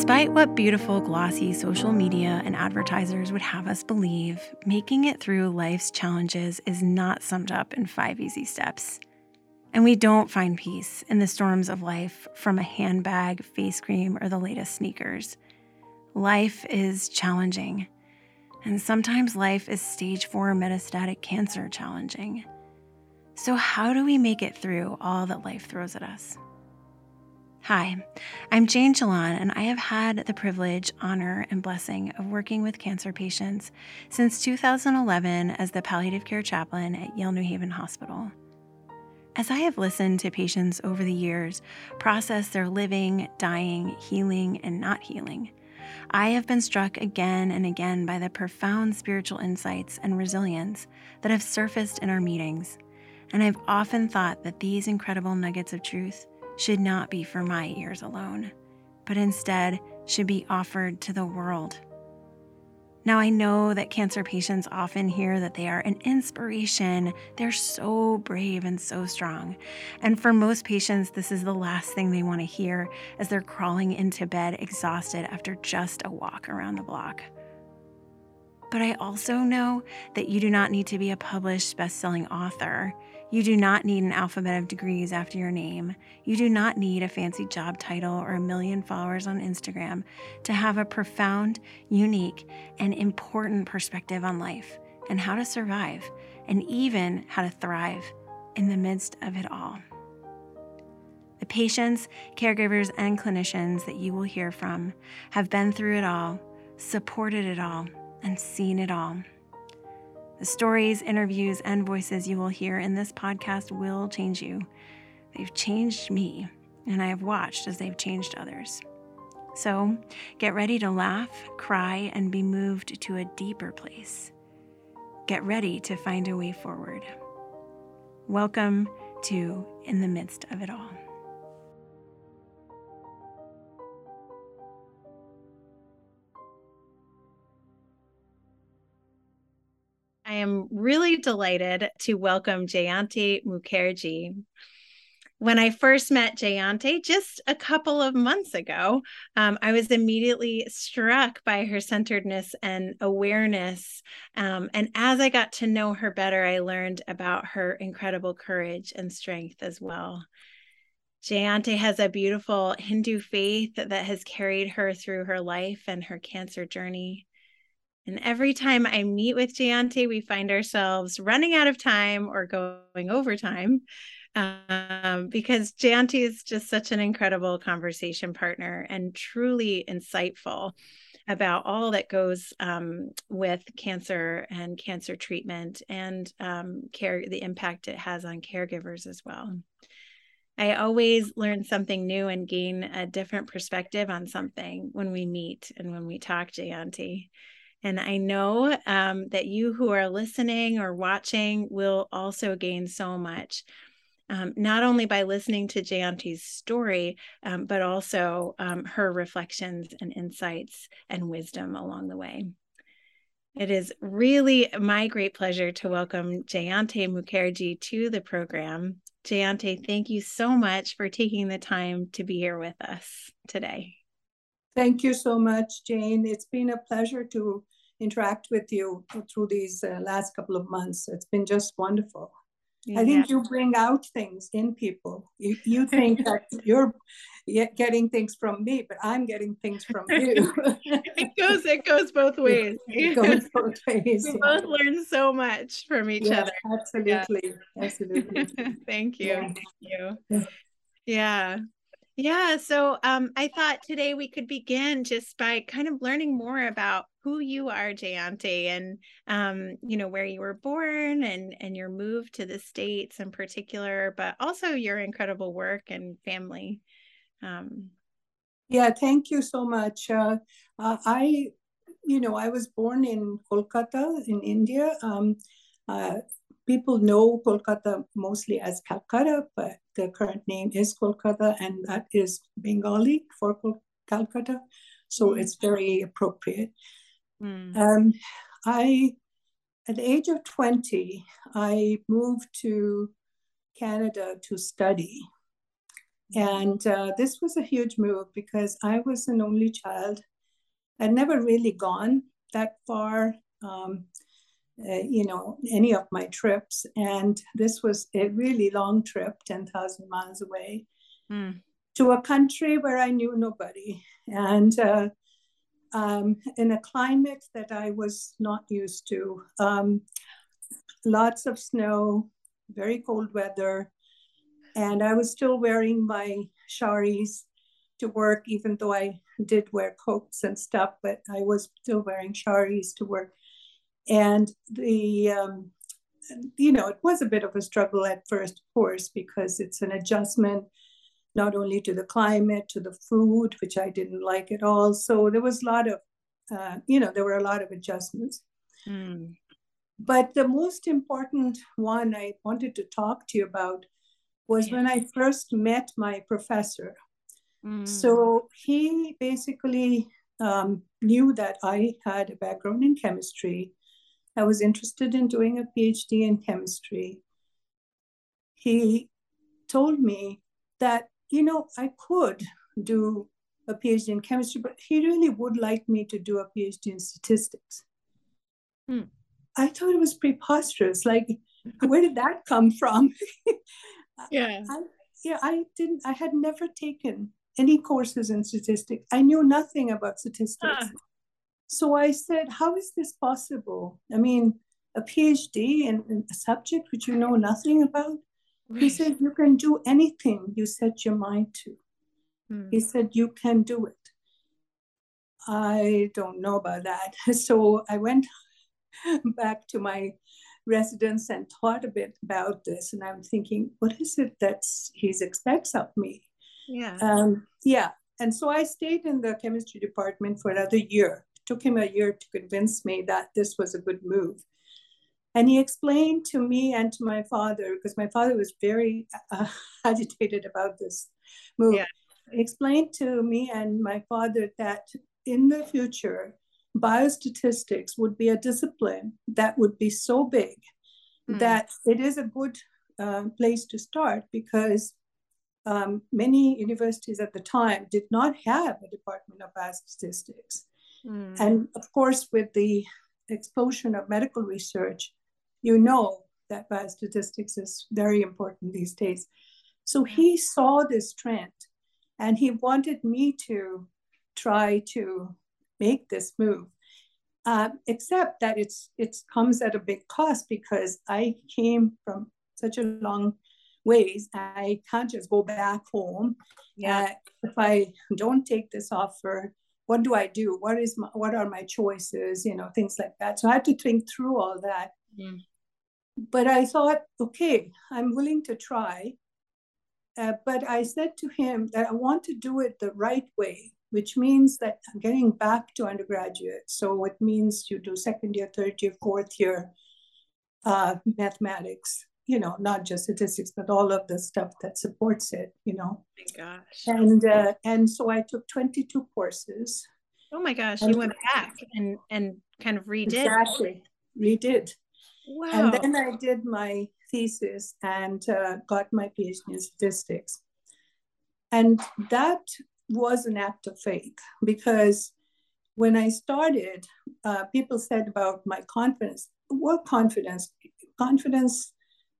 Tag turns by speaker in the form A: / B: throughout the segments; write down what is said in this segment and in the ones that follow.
A: Despite what beautiful, glossy social media and advertisers would have us believe, making it through life's challenges is not summed up in five easy steps. And we don't find peace in the storms of life from a handbag, face cream, or the latest sneakers. Life is challenging, and sometimes life is stage four metastatic cancer challenging. So, how do we make it through all that life throws at us? Hi, I'm Jane Chalan, and I have had the privilege, honor, and blessing of working with cancer patients since 2011 as the palliative care chaplain at Yale New Haven Hospital. As I have listened to patients over the years process their living, dying, healing, and not healing, I have been struck again and again by the profound spiritual insights and resilience that have surfaced in our meetings. And I've often thought that these incredible nuggets of truth should not be for my ears alone, but instead should be offered to the world. Now, I know that cancer patients often hear that they are an inspiration. They're so brave and so strong. And for most patients, this is the last thing they want to hear as they're crawling into bed exhausted after just a walk around the block. But I also know that you do not need to be a published best selling author you do not need an alphabet of degrees after your name. You do not need a fancy job title or a million followers on Instagram to have a profound, unique, and important perspective on life and how to survive, and even how to thrive in the midst of it all. The patients, caregivers, and clinicians that you will hear from have been through it all, supported it all, and seen it all. The stories, interviews, and voices you will hear in this podcast will change you. They've changed me, and I have watched as they've changed others. So get ready to laugh, cry, and be moved to a deeper place. Get ready to find a way forward. Welcome to In the Midst of It All. I am really delighted to welcome Jayanti Mukherjee. When I first met Jayanti just a couple of months ago, um, I was immediately struck by her centeredness and awareness. Um, and as I got to know her better, I learned about her incredible courage and strength as well. Jayanti has a beautiful Hindu faith that has carried her through her life and her cancer journey. And every time I meet with Jayanti, we find ourselves running out of time or going over time um, because Jayanti is just such an incredible conversation partner and truly insightful about all that goes um, with cancer and cancer treatment and um, care, the impact it has on caregivers as well. I always learn something new and gain a different perspective on something when we meet and when we talk, Jayanti. And I know um, that you who are listening or watching will also gain so much, um, not only by listening to Jayanti's story, um, but also um, her reflections and insights and wisdom along the way. It is really my great pleasure to welcome Jayanti Mukherjee to the program. Jayanti, thank you so much for taking the time to be here with us today.
B: Thank you so much, Jane. It's been a pleasure to interact with you through these uh, last couple of months. It's been just wonderful. Yeah. I think you bring out things in people. You, you think that you're getting things from me, but I'm getting things from you.
A: it goes it goes both ways.
B: It goes both ways.
A: We both learn so much from each
B: yeah,
A: other.
B: Absolutely. Yeah. Absolutely.
A: Thank you. Thank you. Yeah. Yeah. So um, I thought today we could begin just by kind of learning more about who you are, Jayanti, and um, you know where you were born and and your move to the states in particular, but also your incredible work and family. Um,
B: yeah, thank you so much. Uh, uh, I, you know, I was born in Kolkata in India. Um, uh, people know Kolkata mostly as Calcutta, but the current name is Kolkata, and that is Bengali for Calcutta. So mm. it's very appropriate. Mm. Um, I, at the age of 20, I moved to Canada to study. And uh, this was a huge move because I was an only child. I'd never really gone that far, um, uh, you know, any of my trips. And this was a really long trip, 10,000 miles away, mm. to a country where I knew nobody. And uh, um, in a climate that I was not used to. Um, lots of snow, very cold weather, and I was still wearing my sharis to work, even though I did wear coats and stuff, but I was still wearing sharis to work. And the, um, you know, it was a bit of a struggle at first, of course, because it's an adjustment not only to the climate, to the food, which I didn't like at all. So there was a lot of, uh, you know, there were a lot of adjustments. Mm. But the most important one I wanted to talk to you about was yeah. when I first met my professor. Mm. So he basically um, knew that I had a background in chemistry. I was interested in doing a PhD in chemistry. He told me that, you know, I could do a PhD in chemistry, but he really would like me to do a PhD in statistics. Hmm. I thought it was preposterous. Like, where did that come from?
A: yeah.
B: I, yeah, I didn't, I had never taken any courses in statistics. I knew nothing about statistics. Ah. So I said, How is this possible? I mean, a PhD in, in a subject which you know nothing about? Right. He said, You can do anything you set your mind to. Hmm. He said, You can do it. I don't know about that. So I went back to my residence and thought a bit about this. And I'm thinking, what is it that he expects of me?
A: Yeah.
B: Um, yeah. And so I stayed in the chemistry department for another year. Took him a year to convince me that this was a good move. And he explained to me and to my father, because my father was very uh, agitated about this move. Yeah. He explained to me and my father that in the future, biostatistics would be a discipline that would be so big mm. that it is a good uh, place to start because um, many universities at the time did not have a department of biostatistics. Mm. And of course, with the explosion of medical research, you know that biostatistics is very important these days. So he saw this trend and he wanted me to try to make this move. Uh, except that it's it comes at a big cost because I came from such a long ways. I can't just go back home. Yeah. Uh, if I don't take this offer, what do I do? What is my, what are my choices? You know, things like that. So I had to think through all that. Mm. But I thought, okay, I'm willing to try. Uh, but I said to him that I want to do it the right way which means that I'm getting back to undergraduate. So it means you do second year, third year, fourth year uh, mathematics, you know, not just statistics, but all of the stuff that supports it, you know.
A: Oh my gosh.
B: And uh, and so I took 22 courses.
A: Oh my gosh, you went back and and kind of redid.
B: Exactly, redid. Wow. And then I did my thesis and uh, got my PhD in statistics. And that was an act of faith because when I started, uh, people said about my confidence. What confidence? Confidence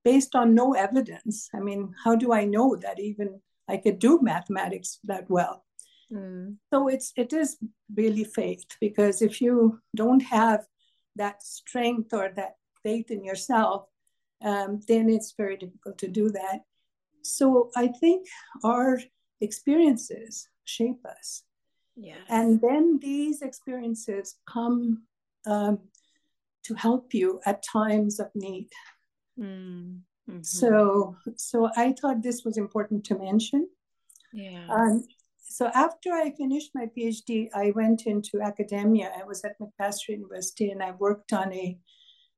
B: based on no evidence. I mean, how do I know that even I could do mathematics that well? Mm. So it's it is really faith because if you don't have that strength or that faith in yourself, um, then it's very difficult to do that. So I think our experiences shape us.
A: Yeah.
B: And then these experiences come um, to help you at times of need. Mm-hmm. So, so I thought this was important to mention.
A: Yeah.
B: Um, so after I finished my PhD, I went into academia. I was at McMaster University and I worked on a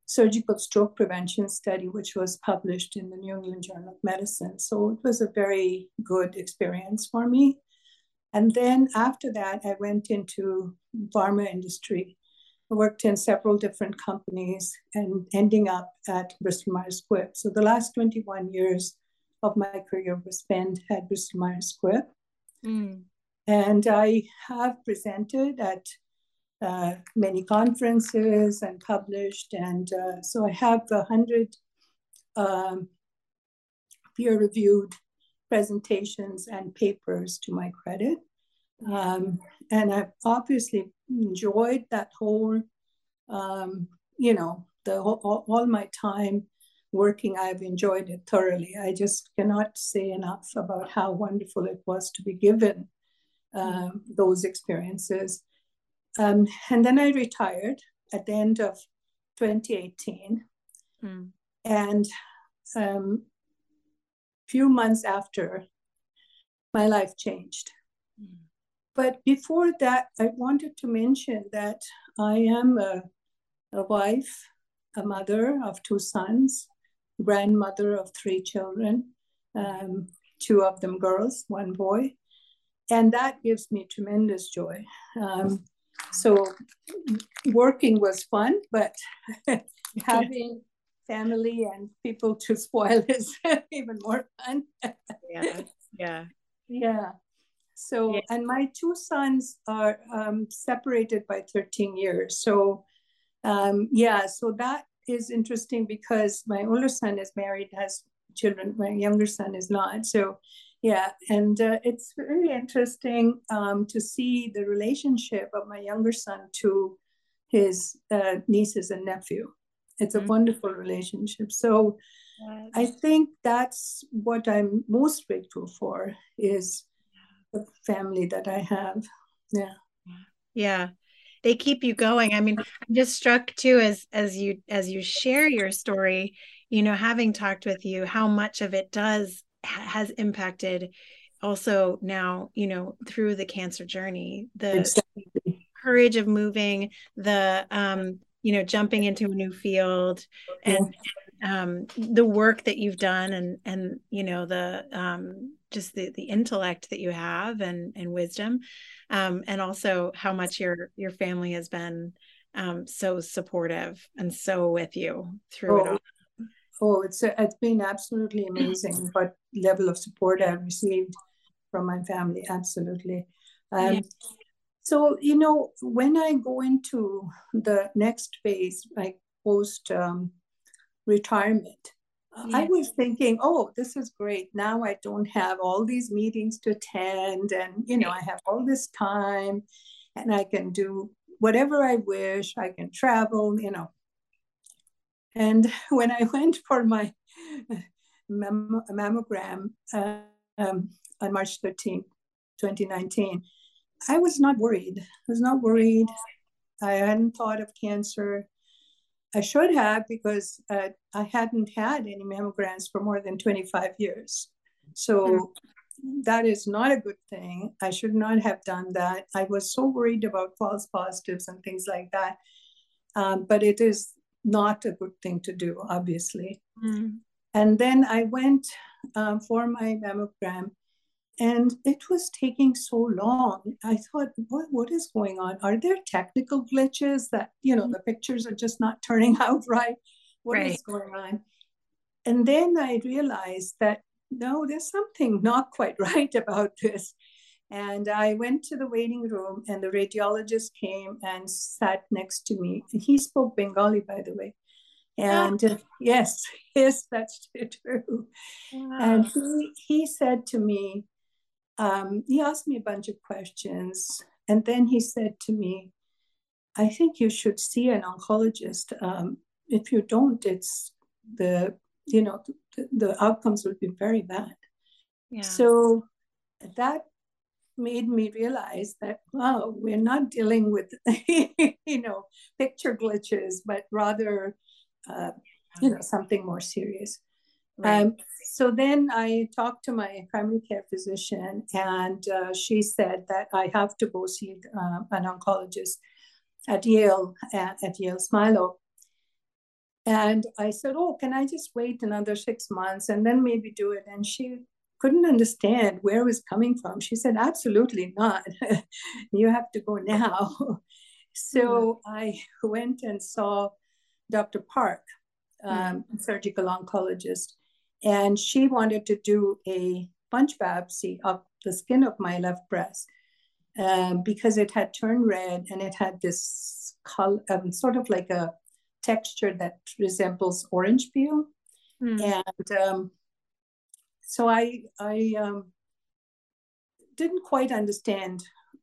B: surgical stroke prevention study, which was published in the New England Journal of Medicine. So it was a very good experience for me. And then after that, I went into pharma industry. Worked in several different companies and ending up at Bristol Myers Squibb. So the last 21 years, of my career was spent at Bristol Myers Squibb. Mm. And I have presented at uh, many conferences and published. And uh, so I have a hundred um, peer-reviewed presentations and papers to my credit. Um, and I've obviously enjoyed that whole, um, you know, the all, all, my time working. I've enjoyed it thoroughly. I just cannot say enough about how wonderful it was to be given um, those experiences. Um, and then I retired at the end of 2018. Mm. And um, few months after, my life changed. Mm. But before that, I wanted to mention that I am a, a wife, a mother of two sons, grandmother of three children, um, two of them girls, one boy. And that gives me tremendous joy. Um, so working was fun, but having family and people to spoil is even more fun.
A: yeah, yeah,
B: yeah. So, yeah. and my two sons are um, separated by 13 years. So, um, yeah, so that is interesting because my older son is married, has children. My younger son is not. So, yeah, and uh, it's very interesting um, to see the relationship of my younger son to his uh, nieces and nephew. It's a mm-hmm. wonderful relationship. So yes. I think that's what I'm most grateful for is the family that I have. Yeah.
A: Yeah. They keep you going. I mean, I'm just struck too as as you as you share your story, you know, having talked with you, how much of it does has impacted also now, you know, through the cancer journey, the exactly. courage of moving, the um you know jumping into a new field and um, the work that you've done and and you know the um, just the the intellect that you have and and wisdom um, and also how much your your family has been um, so supportive and so with you through oh, it all.
B: Oh, it's it's been absolutely amazing what level of support I've received from my family. Absolutely. Um, yeah. So, you know, when I go into the next phase, like post um, retirement, yeah. I was thinking, oh, this is great. Now I don't have all these meetings to attend, and, you know, I have all this time and I can do whatever I wish. I can travel, you know. And when I went for my mammogram uh, um, on March 13, 2019, I was not worried. I was not worried. I hadn't thought of cancer. I should have because uh, I hadn't had any mammograms for more than 25 years. So that is not a good thing. I should not have done that. I was so worried about false positives and things like that. Um, but it is not a good thing to do, obviously. Mm. And then I went um, for my mammogram and it was taking so long. I thought what, what is going on? Are there technical glitches that you know the pictures are just not turning out right? What right. is going on? And then i realized that no there's something not quite right about this. And i went to the waiting room and the radiologist came and sat next to me. He spoke bengali by the way. And uh, yes yes that's true. Wow. and he, he said to me um, he asked me a bunch of questions. And then he said to me, I think you should see an oncologist. Um, if you don't, it's the, you know, the, the outcomes would be very bad. Yeah. So that made me realize that wow we're not dealing with you know picture glitches but rather uh, you know something more serious Right. Um, so then I talked to my primary care physician, and uh, she said that I have to go see uh, an oncologist at Yale, at, at Yale Smilow. And I said, Oh, can I just wait another six months and then maybe do it? And she couldn't understand where it was coming from. She said, Absolutely not. you have to go now. so mm-hmm. I went and saw Dr. Park, um, mm-hmm. surgical oncologist And she wanted to do a punch biopsy of the skin of my left breast um, because it had turned red and it had this color, um, sort of like a texture that resembles orange peel. Mm. And um, so I, I um, didn't quite understand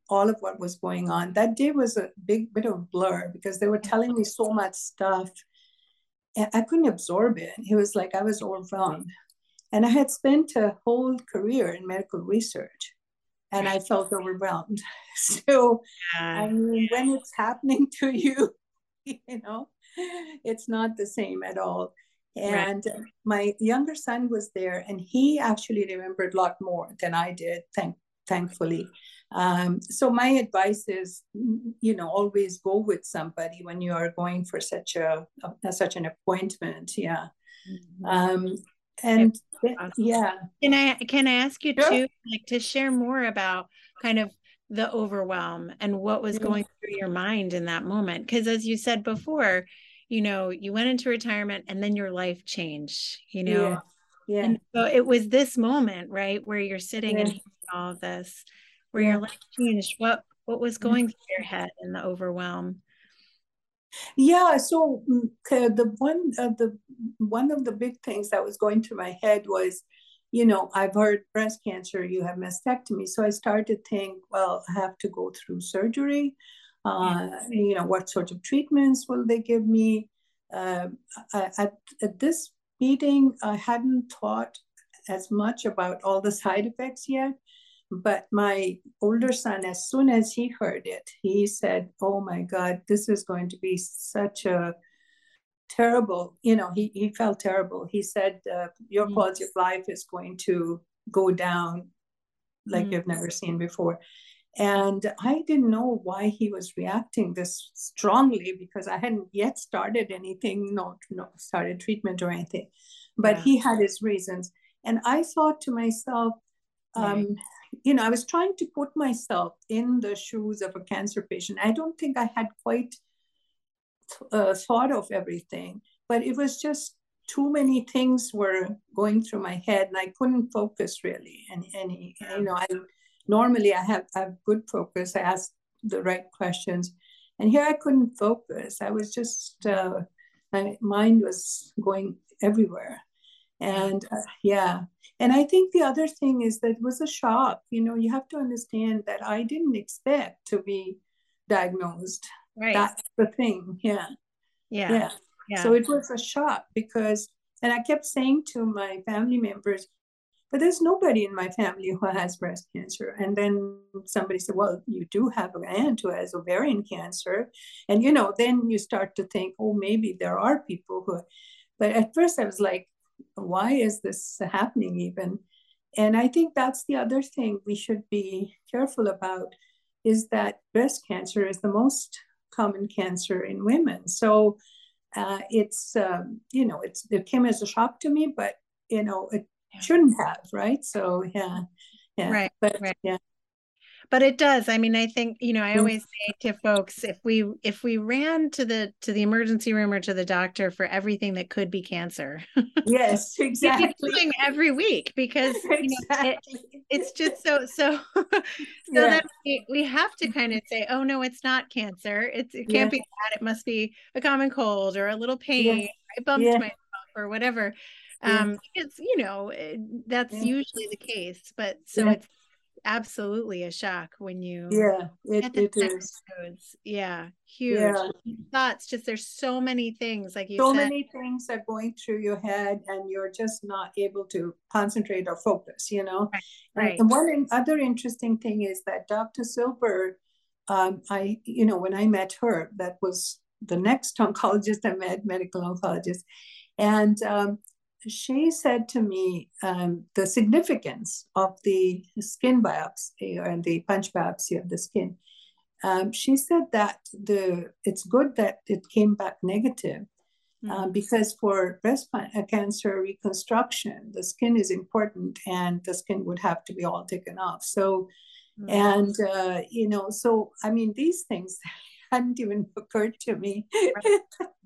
B: all of what was going on. That day was a big bit of blur because they were telling me so much stuff. I couldn't absorb it. It was like I was overwhelmed. And I had spent a whole career in medical research and I felt overwhelmed. So, I mean, when it's happening to you, you know, it's not the same at all. And right. my younger son was there, and he actually remembered a lot more than I did, thank, thankfully. Um, so my advice is, you know, always go with somebody when you are going for such a, a such an appointment. Yeah. Mm-hmm. Um, and awesome. yeah.
A: Can I can I ask you sure. too, like to share more about kind of the overwhelm and what was going through your mind in that moment? Because as you said before, you know, you went into retirement and then your life changed. You know.
B: Yeah. Yeah.
A: And so it was this moment, right, where you're sitting yeah. and all of this where yeah. your life changed. What what was mm-hmm. going through your head in the overwhelm?
B: Yeah so mm, the one uh, the one of the big things that was going through my head was you know i've heard breast cancer you have mastectomy. So i started to think well i have to go through surgery. Uh, you know what sort of treatments will they give me? Uh, at, at this meeting i hadn't thought as much about all the side effects yet but my older son, as soon as he heard it, he said, Oh my God, this is going to be such a terrible, you know, he, he felt terrible. He said, uh, Your mm quality of life is going to go down like mm you've never seen before. And I didn't know why he was reacting this strongly because I hadn't yet started anything, not, not started treatment or anything. But yeah. he had his reasons. And I thought to myself, um, you know, I was trying to put myself in the shoes of a cancer patient. I don't think I had quite uh, thought of everything, but it was just too many things were going through my head, and I couldn't focus really. And any, you know, I normally I have I have good focus. I ask the right questions, and here I couldn't focus. I was just uh, my mind was going everywhere, and uh, yeah and I think the other thing is that it was a shock. You know, you have to understand that I didn't expect to be diagnosed.
A: Right.
B: That's the thing. Yeah.
A: Yeah.
B: Yeah. yeah. So it was a shock because, and I kept saying to my family members, but there's nobody in my family who has breast cancer. And then somebody said, well, you do have an aunt who has ovarian cancer. And, you know, then you start to think, oh, maybe there are people who, but at first I was like, why is this happening even? And I think that's the other thing we should be careful about is that breast cancer is the most common cancer in women. So uh, it's, um, you know, it's, it came as a shock to me, but, you know, it shouldn't have, right? So, yeah. Yeah.
A: Right.
B: But,
A: right.
B: yeah
A: but it does. I mean i think you know i always say to folks if we if we ran to the to the emergency room or to the doctor for everything that could be cancer.
B: Yes exactly.
A: doing every week because exactly. you know, it, it's just so so so yeah. that we, we have to kind of say oh no it's not cancer. It's it can't be that it must be a common cold or a little pain. I bumped myself or whatever. Um because you know eh, that's usually the case but so it's absolutely a shock when you
B: yeah it, it is
A: yeah huge yeah. thoughts just there's so many things like you
B: so
A: said.
B: many things are going through your head and you're just not able to concentrate or focus you know
A: right, right.
B: and one other interesting thing is that dr silver um, i you know when i met her that was the next oncologist i met medical oncologist and um, she said to me um, the significance of the skin biopsy and the punch biopsy of the skin. Um, she said that the it's good that it came back negative mm. uh, because for breast uh, cancer reconstruction, the skin is important and the skin would have to be all taken off. So, mm. and uh, you know, so I mean, these things hadn't even occurred to me.
A: right.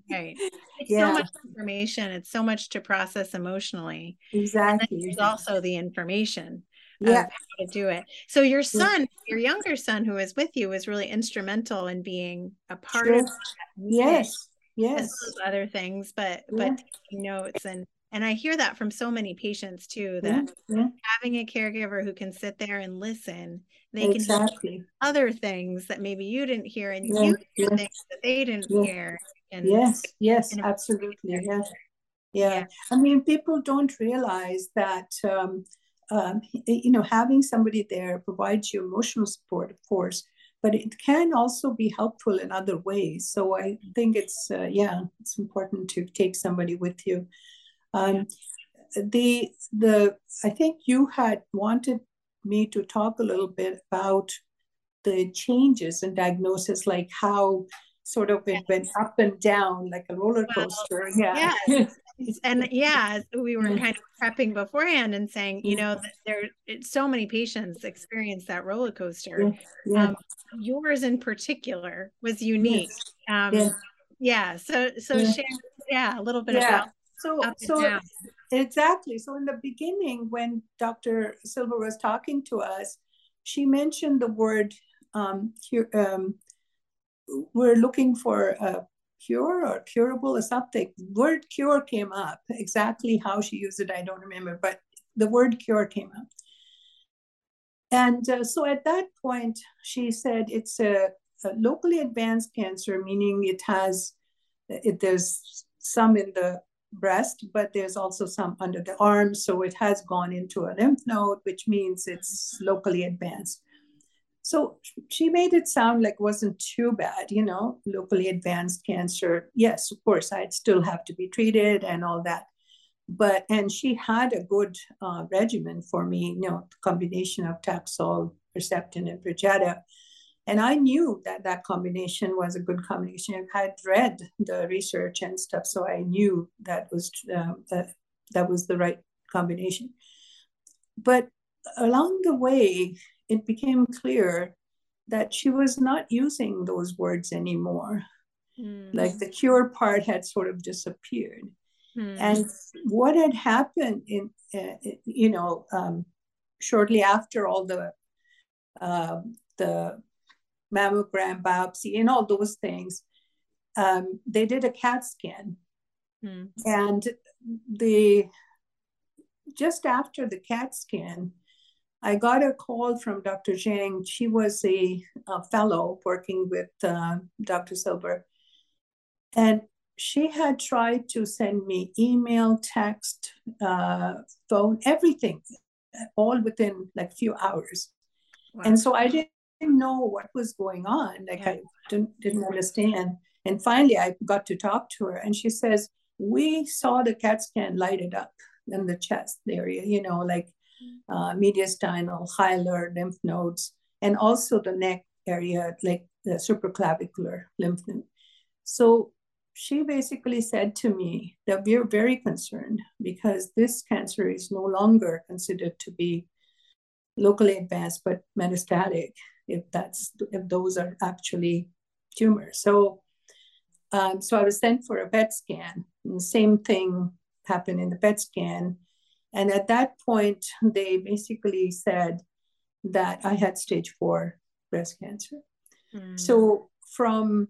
A: It's yeah. so much information. It's so much to process emotionally.
B: Exactly.
A: there's also the information yeah. how to do it. So your son, your younger son who was with you was really instrumental in being a part sure. of that.
B: Yes. Yes.
A: other things, but yeah. but taking notes and and I hear that from so many patients too that yeah, having a caregiver who can sit there and listen, they exactly. can hear other things that maybe you didn't hear and you hear things that they didn't hear.
B: And, yes, yes, absolutely. Yes. Yeah. I mean, people don't realize that um, um, you know, having somebody there provides you emotional support, of course, but it can also be helpful in other ways. So I think it's, uh, yeah, it's important to take somebody with you. Um, the, the, I think you had wanted me to talk a little bit about the changes in diagnosis, like how sort of it went up and down like a roller coaster. Well, yeah.
A: yeah. and yeah, we were kind of prepping beforehand and saying, you know, there so many patients experience that roller coaster. Yeah. Um, yours in particular was unique. Yes. Um, yeah. yeah. So so yeah. share yeah a little bit about
B: so so exactly. So in the beginning, when Dr. Silver was talking to us, she mentioned the word um, here, um, we're looking for a cure or curable or something. Word cure came up. Exactly how she used it, I don't remember, but the word cure came up. And uh, so at that point, she said it's a, a, locally advanced cancer, meaning it has, it, there's some in the breast, but there's also some under the arm. So it has gone into a lymph node, which means it's locally advanced. So she made it sound like wasn't too bad, you know, locally advanced cancer. Yes, of course, I'd still have to be treated and all that. But, and she had a good uh, regimen for me, you know, combination of Taxol, Herceptin, and Perjeta. And I knew that that combination was a good combination. I had read the research and stuff, so I knew that was uh, that, that was the right combination. But along the way, it became clear that she was not using those words anymore. Mm. Like the cure part had sort of disappeared. Mm. And what had happened in, uh, you know, um, shortly after all the uh, the mammogram biopsy and all those things, um, they did a CAT scan, mm. and the just after the CAT scan, I got a call from Dr. Zhang. She was a, a fellow working with uh, Dr. Silver. And she had tried to send me email, text, uh, phone, everything, all within like few hours. Wow. And so I didn't know what was going on. Like. I didn't, didn't understand. And finally I got to talk to her and she says, we saw the CAT scan lighted up in the chest area, you know, like uh, mediastinal, hilar lymph nodes, and also the neck area, like the supraclavicular lymph node. So she basically said to me that we're very concerned because this cancer is no longer considered to be locally advanced but metastatic if that's if those are actually tumors so um, so i was sent for a pet scan and the same thing happened in the pet scan and at that point, they basically said that I had stage four breast cancer. Mm. So from,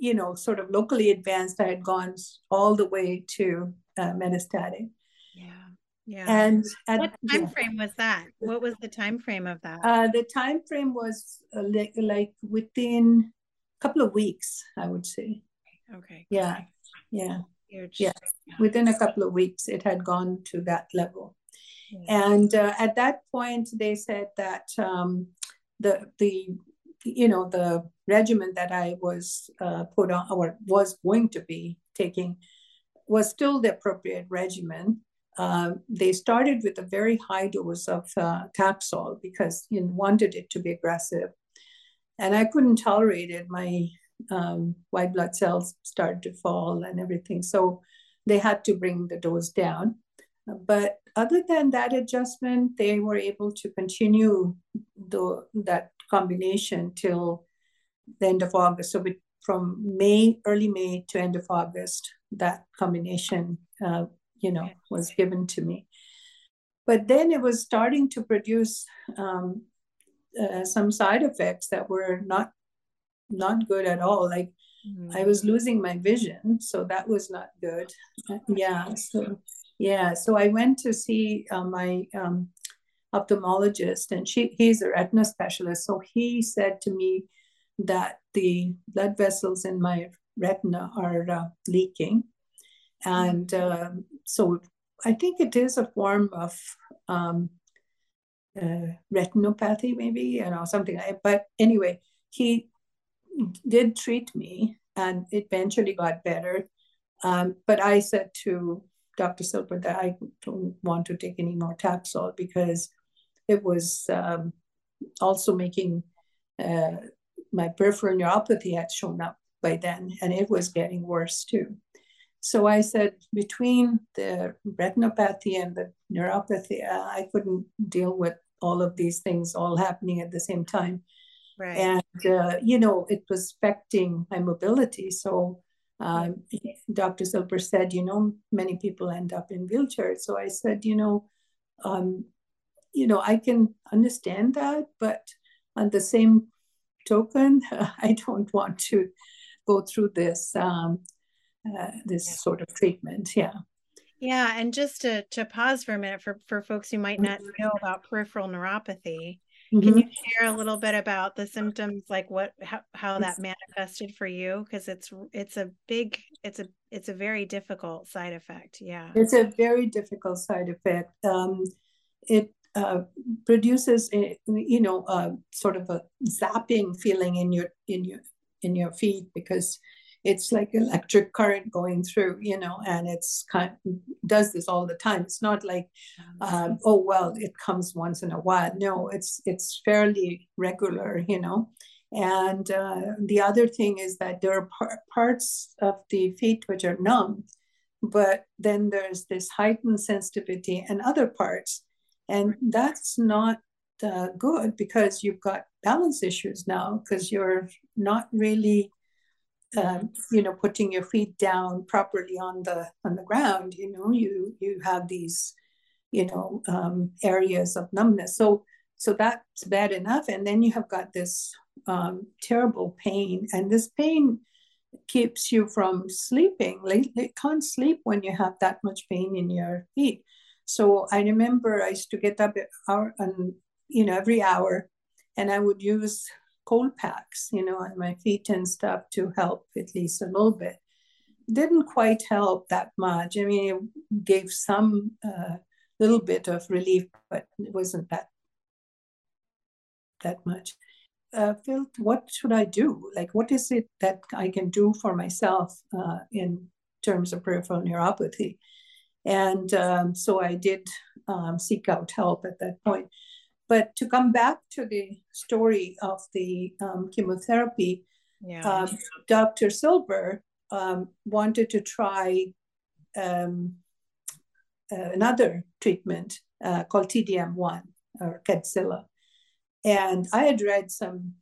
B: you know, sort of locally advanced, I had gone all the way to uh, metastatic.
A: Yeah.
B: And
A: at, what time yeah. frame was that? What was the time frame of that?
B: Uh, the time frame was uh, like, like within a couple of weeks, I would say.
A: Okay.
B: Yeah. Yeah. Huge. Yeah, within a couple of weeks, it had gone to that level. Yeah. And uh, at that point, they said that um, the the you know the regimen that I was uh, put on or was going to be taking was still the appropriate regimen. Uh, they started with a very high dose of uh, because you wanted it to be aggressive, and I couldn't tolerate it. My um, white blood cells started to fall and everything. So they had to bring the dose down. But other than that adjustment, they were able to continue the, that combination till the end of August. So from May, early May to end of August, that combination, uh, you know, was given to me. But then it was starting to produce um, uh, some side effects that were not not good at all. Like mm-hmm. I was losing my vision, so that was not good. Yeah, so yeah, so I went to see uh, my um, ophthalmologist, and she he's a retina specialist. So he said to me that the blood vessels in my retina are uh, leaking, and um, so I think it is a form of um, uh, retinopathy, maybe you know something. Like, but anyway, he did treat me, and it eventually got better. Um, but I said to Dr. Silber that I don't want to take any more Taxol because it was um, also making uh, my peripheral neuropathy had shown up by then, and it was getting worse too. So I said, between the retinopathy and the neuropathy, uh, I couldn't deal with all of these things all happening at the same time. Right. And, uh, you know, it was affecting my mobility. So um, Dr. Silber said, you know, many people end up in wheelchairs. So I said, you know, um, you know, I can understand that, but on the same token, I don't want to go through this um, uh, this yeah. sort of treatment. Yeah.
A: Yeah, and just to to pause for a minute for for folks who might not know about peripheral neuropathy, mm-hmm. can you share a little bit about the symptoms, like what how, how that manifested for you? Because it's it's a big it's a it's a very difficult side effect. Yeah,
B: it's a very difficult side effect. Um, it uh, produces a, you know uh, sort of a zapping feeling in your in your in your feet because it's like electric current going through, you know, and it's kind of, does this all the time. It's not like, um, oh well, it comes once in a while. No, it's it's fairly regular, you know. And uh, the other thing is that there are par- parts of the feet which are numb, but then there's this heightened sensitivity and other parts, and that's not uh, good because you've got balance issues now because you're not really um, you know putting your feet down properly on the on the ground you know you you have these you know um, areas of numbness. So so that's bad enough. And then you have got this um, terrible pain. And this pain keeps you from sleeping. Like you can't sleep when you have that much pain in your feet. So i remember i used to get up hour and you know every hour and i would use cold packs, you know, on my feet and stuff to help at least a little bit. Didn't quite help that much. I mean, it gave some uh, little bit of relief, but it wasn't that that much. Uh, Phil, what should I do? Like, what is it that I can do for myself uh, in terms of peripheral neuropathy? And um, so I did um, seek out help at that point. But to come back to the story of the um, chemotherapy, yeah. um, Dr. Silver um, wanted to try um, uh, another treatment uh, called TDM1 or Kadcyla. And I had read some,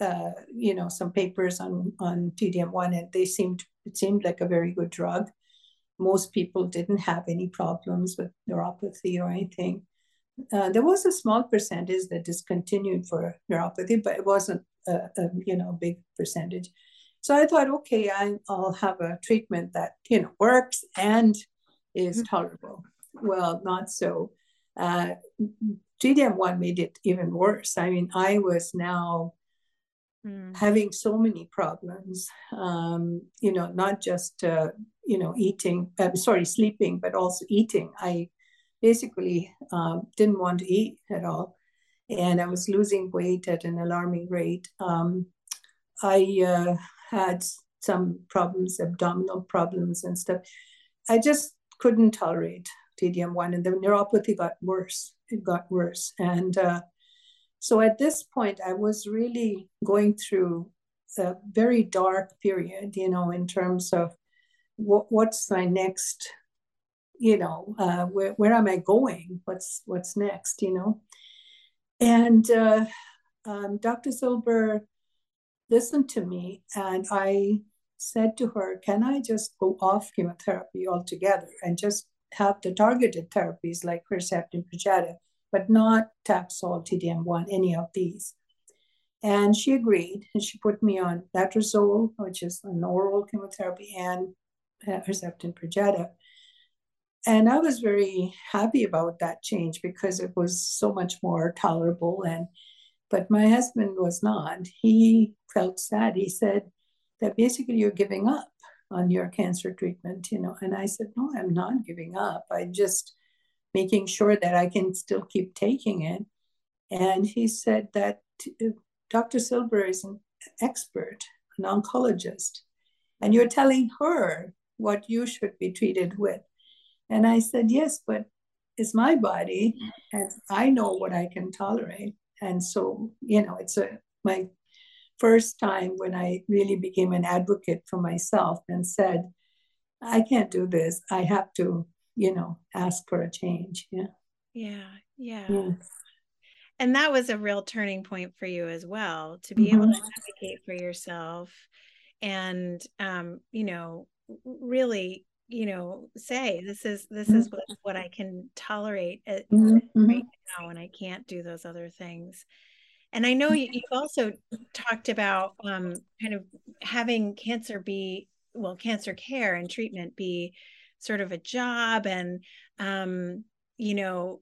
B: uh, you know, some papers on, on TDM1 and they seemed, it seemed like a very good drug. Most people didn't have any problems with neuropathy or anything. Uh, there was a small percentage that discontinued for neuropathy, but it wasn't a, a you know big percentage. So I thought, okay, I, will have a treatment that you know works and is mm-hmm. tolerable. Well, not so. Uh, TDM1 made it even worse. I mean, I was now mm. having so many problems. Um, you know, not just uh, you know eating. I'm sorry, sleeping, but also eating. I basically um, didn't want to eat at all. And I was losing weight at an alarming rate. Um, I uh, had some problems, abdominal problems and stuff. I just couldn't tolerate TDM1, and the neuropathy got worse. It got worse. And uh, so at this point, I was really going through a very dark period, you know, in terms of what, what's my next you know, uh, where, where am I going? What's what's next? You know, and uh, um, Dr. Silber listened to me and I said to her, Can I just go off chemotherapy altogether and just have the targeted therapies like Herceptin, Perjeta, but not Taxol, TDM1, any of these? And she agreed, and she put me on letrozole, which is an oral chemotherapy, and uh, Herceptin, Perjeta. And I was very happy about that change because it was so much more tolerable. And but my husband was not. He felt sad. He said that basically you're giving up on your cancer treatment, you know. And I said, no, I'm not giving up. I'm just making sure that I can still keep taking it. And he said that uh, Dr. Silber is an expert, an oncologist, and you're telling her what you should be treated with. And I said, yes, but it's my body, and I know what I can tolerate. And so, you know, it's a my first time when I really became an advocate for myself and said, I can't do this. I have to, you know, ask for a change. Yeah.
A: Yeah. Yeah. And that was a real turning point for you as well to be mm-hmm. able to advocate for yourself and, um, you know, really you know say this is this is what, what i can tolerate mm-hmm. right now and i can't do those other things. And i know you, have also talked about um, kind of having cancer be well cancer care and treatment be sort of a job and um, you know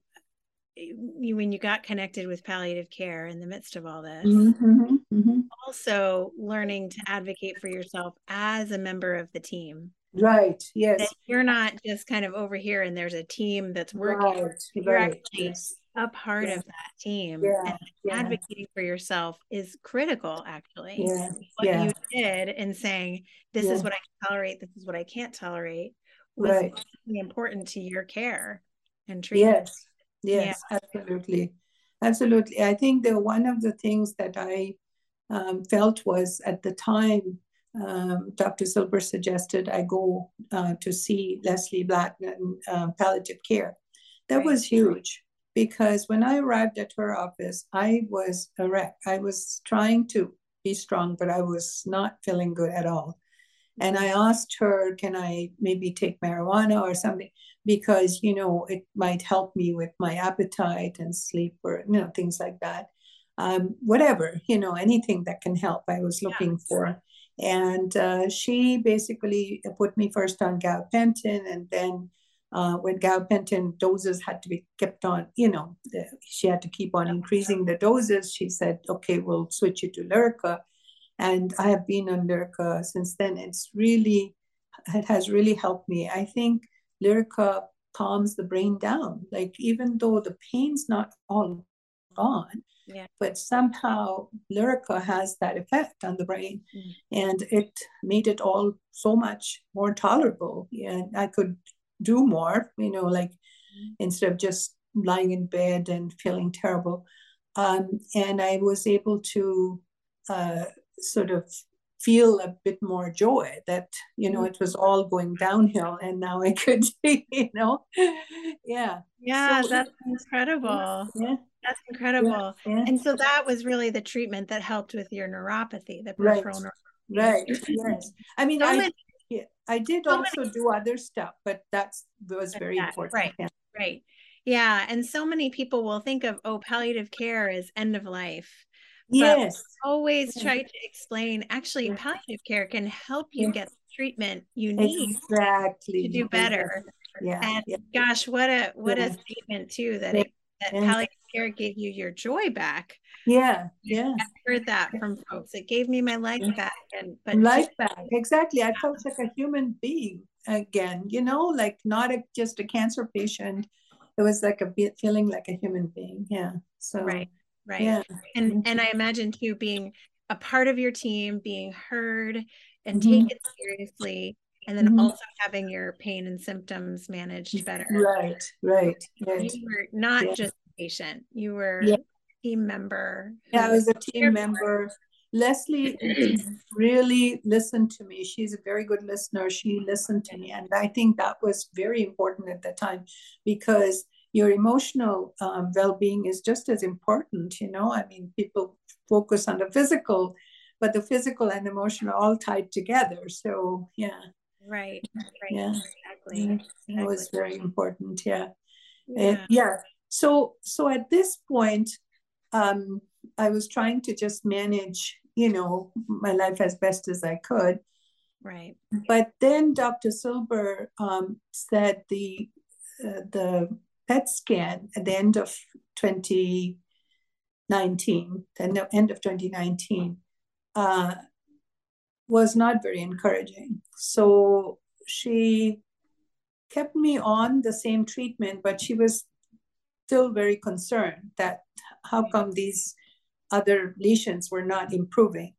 A: you, when you got connected with palliative care in the midst of all this mm-hmm, mm-hmm. also learning to advocate for yourself as a member of the team
B: Right. Yes.
A: You're not just kind of over here and there's a team that's working. Right. You're right. actually yes. a part yes. of that team. Yeah. And yeah. advocating for yourself is critical, actually. Yeah. What yeah. you did in saying, this is what I can tolerate, this is what I can't tolerate, was right. really important to your care and treatment.
B: Yes. Yes, absolutely. Absolutely. I think that one of the things that I um, felt was at the time um, Dr. Silber suggested I go uh, to see Leslie Blattman, uh, palliative care. That right. was huge because when I arrived at her office, I was a wreck. I was trying to be strong, but I was not feeling good at all. And I asked her, can I maybe take marijuana or something? Because, you know, it might help me with my appetite and sleep or, you know, things like that. Um, whatever, you know, anything that can help, I was looking yeah. for. And uh, she basically put me first on gabapentin, and then uh, when gabapentin doses had to be kept on, you know, she had to keep on increasing the doses. She said, "Okay, we'll switch you to Lyrica," and I have been on Lyrica since then. It's really, it has really helped me. I think Lyrica calms the brain down. Like even though the pain's not all gone, yeah. But somehow Lyrica has that effect on the brain. Mm. And it made it all so much more tolerable. And I could do more, you know, like mm. instead of just lying in bed and feeling terrible. Um, and I was able to uh, sort of feel a bit more joy that you know mm. it was all going downhill and now i could you know yeah
A: yeah so, that's incredible yeah that's incredible. Yeah, yeah. And so that was really the treatment that helped with your neuropathy, the peripheral
B: right. neuropathy. Right. yes. I mean, so I, many, yeah, I did so also many, do other stuff, but that's was very that, important.
A: Right. Yeah. Right. Yeah. And so many people will think of, oh, palliative care is end of life.
B: Yes.
A: always yes. try to explain actually, palliative care can help you get treatment you need exactly to do better. Yeah. And yeah. gosh, what a what a statement too that it that yeah. palliative care gave you your joy back.
B: Yeah, yeah.
A: I heard that from folks. It gave me my life back, and but
B: life back exactly. I felt like a human being again. You know, like not a, just a cancer patient. It was like a feeling like a human being. Yeah. So
A: right, right. Yeah. And and I imagine too being a part of your team, being heard, and mm-hmm. take it seriously and then mm-hmm. also having your pain and symptoms managed better.
B: Right, right, right.
A: You were not yeah. just a patient, you were yeah. a team member.
B: Yeah, I was a team member. Leslie really listened to me. She's a very good listener. She listened to me. And I think that was very important at that time because your emotional um, well being is just as important. You know, I mean, people focus on the physical but the physical and emotional are all tied together. So yeah.
A: Right. Right.
B: Yeah.
A: Exactly.
B: Yeah,
A: exactly.
B: It was very important. Yeah.
A: Yeah.
B: Uh, yeah. So so at this point, um, I was trying to just manage, you know, my life as best as I could.
A: Right.
B: But then Dr. Silber um, said the uh, the PET scan at the end of 2019, the end of 2019, uh, was not very encouraging. So she kept me on the same treatment, but she was still very concerned that how come these other lesions were not improving.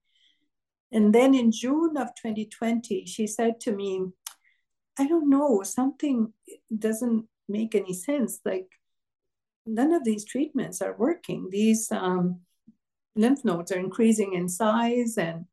B: And then in June of 2020, she said to me, I don't know, something doesn't make any sense. Like, none of these treatments are working. These um, lymph nodes are increasing in size, and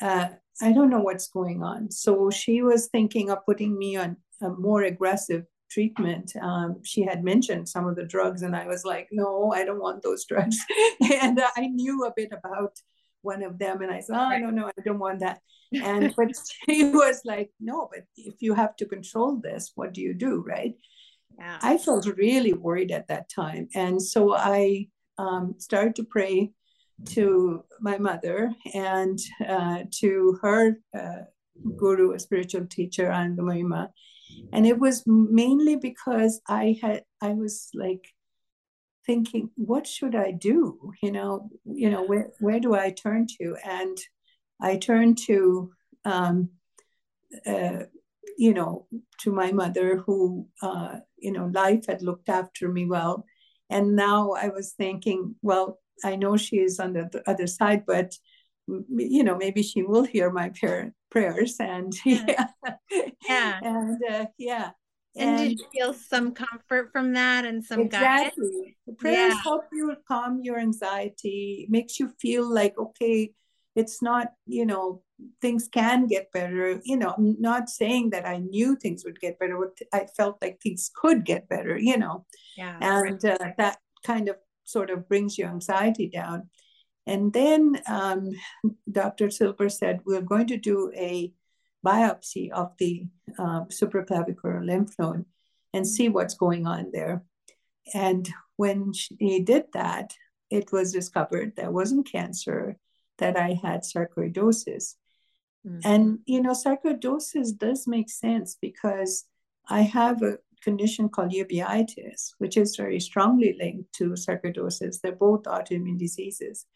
B: uh, I don't know what's going on. So she was thinking of putting me on a more aggressive treatment. Um, she had mentioned some of the drugs, and I was like, no, I don't want those drugs. and I knew a bit about one of them, and I said, oh, no, no, I don't want that. And but she was like, no, but if you have to control this, what do you do, right?
A: Yeah.
B: I felt really worried at that time, and so I um, started to pray to my mother and uh, to her uh, guru, a spiritual teacher, Anandamayi Ma. And it was mainly because I had I was like thinking, what should I do? You know, you know, where where do I turn to? And I turned to um, uh, you know, to my mother who uh, you know, life had looked after me well. And now I was thinking, well, I know she is on the other side, but you know, maybe she will hear my prayer, prayers and yeah,
A: Yeah.
B: and uh, yeah.
A: And, did you feel some comfort from that and some guidance?
B: exactly. The prayers
A: Yeah.
B: help you calm your anxiety, makes you feel like okay, it's not you know things can get better. You know, I'm not saying that I knew things would get better. but I felt like things could get better. You know,
A: Yeah.
B: and uh, that kind of sort of brings your anxiety down. And then um, Dr. Silber said, We're going to do a biopsy of the um, supraclavicular lymph node and see what's going on there. And when he did that, it was discovered there wasn't cancer, that I had sarcoidosis.
A: Mhm.
B: And, you know, sarcoidosis does make sense because I have a condition called uveitis, which is very strongly linked to sarcoidosis. They're both autoimmune diseases.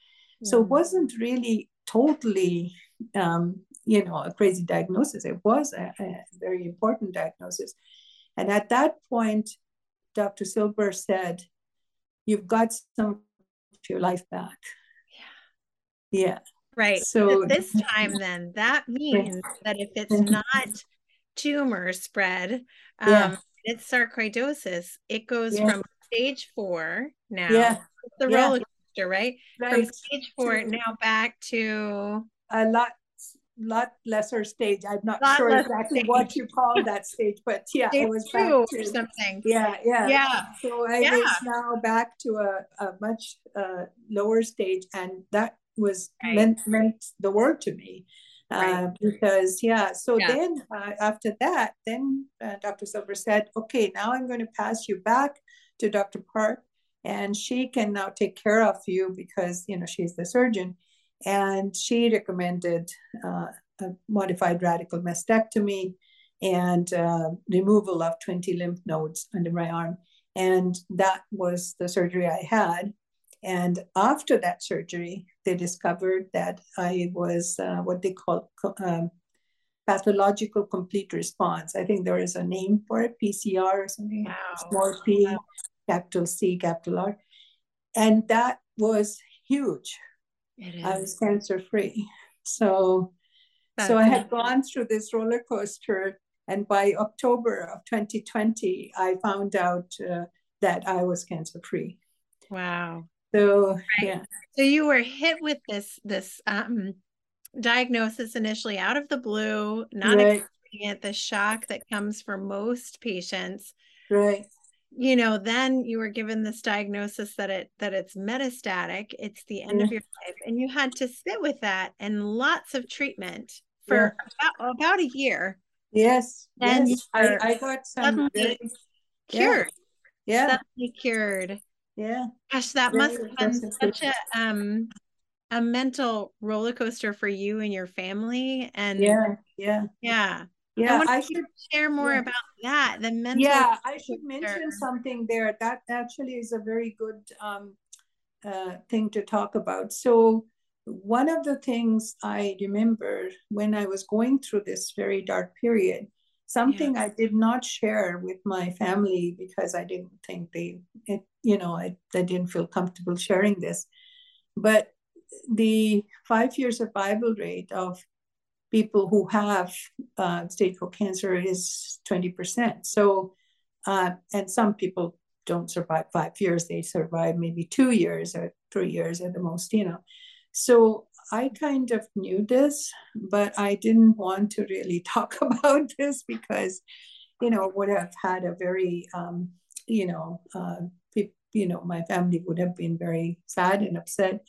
B: So it
A: Mhm.
B: wasn't really totally, um, you know, a crazy diagnosis. It was a, a very important diagnosis. And at that point, Dr. Silber said, You've got some of your life back. Yeah. Yeah.
A: Right.
B: So-
A: At this time, then, that means that if it's not tumor spread, um,
B: Yeah.
A: It's sarcoidosis, it goes
B: Yeah.
A: from stage four now.
B: Yeah.
A: The
B: Yeah.
A: roller coaster, right? From stage four now back to
B: a lot lot lesser stage. I'm not
A: Lot
B: sure exactly what you call that stage, but yeah,
A: stage
B: I was back
A: or
B: to
A: something.
B: yeah, yeah.
A: Yeah.
B: So I
A: Yeah.
B: was now back to a, a much uh, lower stage, and that was
A: Right.
B: meant meant the world to me. Uh,
A: Right.
B: because yeah, so
A: Yeah.
B: then uh, after that, then uh, Dr. Silber said, okay, now I'm going to pass you back to Dr. Park, and she can now take care of you because you know she's the surgeon, and she recommended uh, a modified radical mastectomy and uh, removal of 20 lymph nodes under my arm. And that was the surgery I had. And after that surgery, they discovered that I was uh, what they call um, pathological complete response. I think there is a name for it, PCR or something,
A: Wow.
B: small p,
A: Wow.
B: capital C, capital R. And that was huge.
A: It
B: I was cancer free. So,
A: That's
B: so I had gone through this roller coaster, and by October of 2020, I found out uh, that I was cancer free.
A: Wow.
B: So yeah,
A: So you were hit with this this um diagnosis initially out of the blue, not
B: right,
A: expecting it, the shock that comes for most patients.
B: right,
A: you know then you were given this diagnosis that it that it's metastatic it's the end yeah. of your life and you had to sit with that and lots of treatment for yeah. about, about a year.
B: Yes and yes. I, I got some very,
A: cured.
B: Yeah,
A: suddenly cured
B: yeah.
A: Gosh that very must have been such a um a mental roller coaster for you and your family and
B: yeah yeah.
A: Yeah.
B: Yeah
A: I, I should share more yeah. about that the mental
B: yeah i should mention something there. That actually is a very good um, uh, thing to talk about. So one of the things i remember when i was going through this very dark period something yeah. i did not share with my family because i didn't think they it, you know I, I didn't feel comfortable sharing this but the five year survival rate of people who have uh, stage four cancer is 20%. So, uh, and some people don't survive five years, they survive maybe two years or three years at the most, you know. So I kind of knew this, but I didn't want to really talk about this because, you know, would have had a very, um, you know, uh, you know, my family would have been very sad and upset.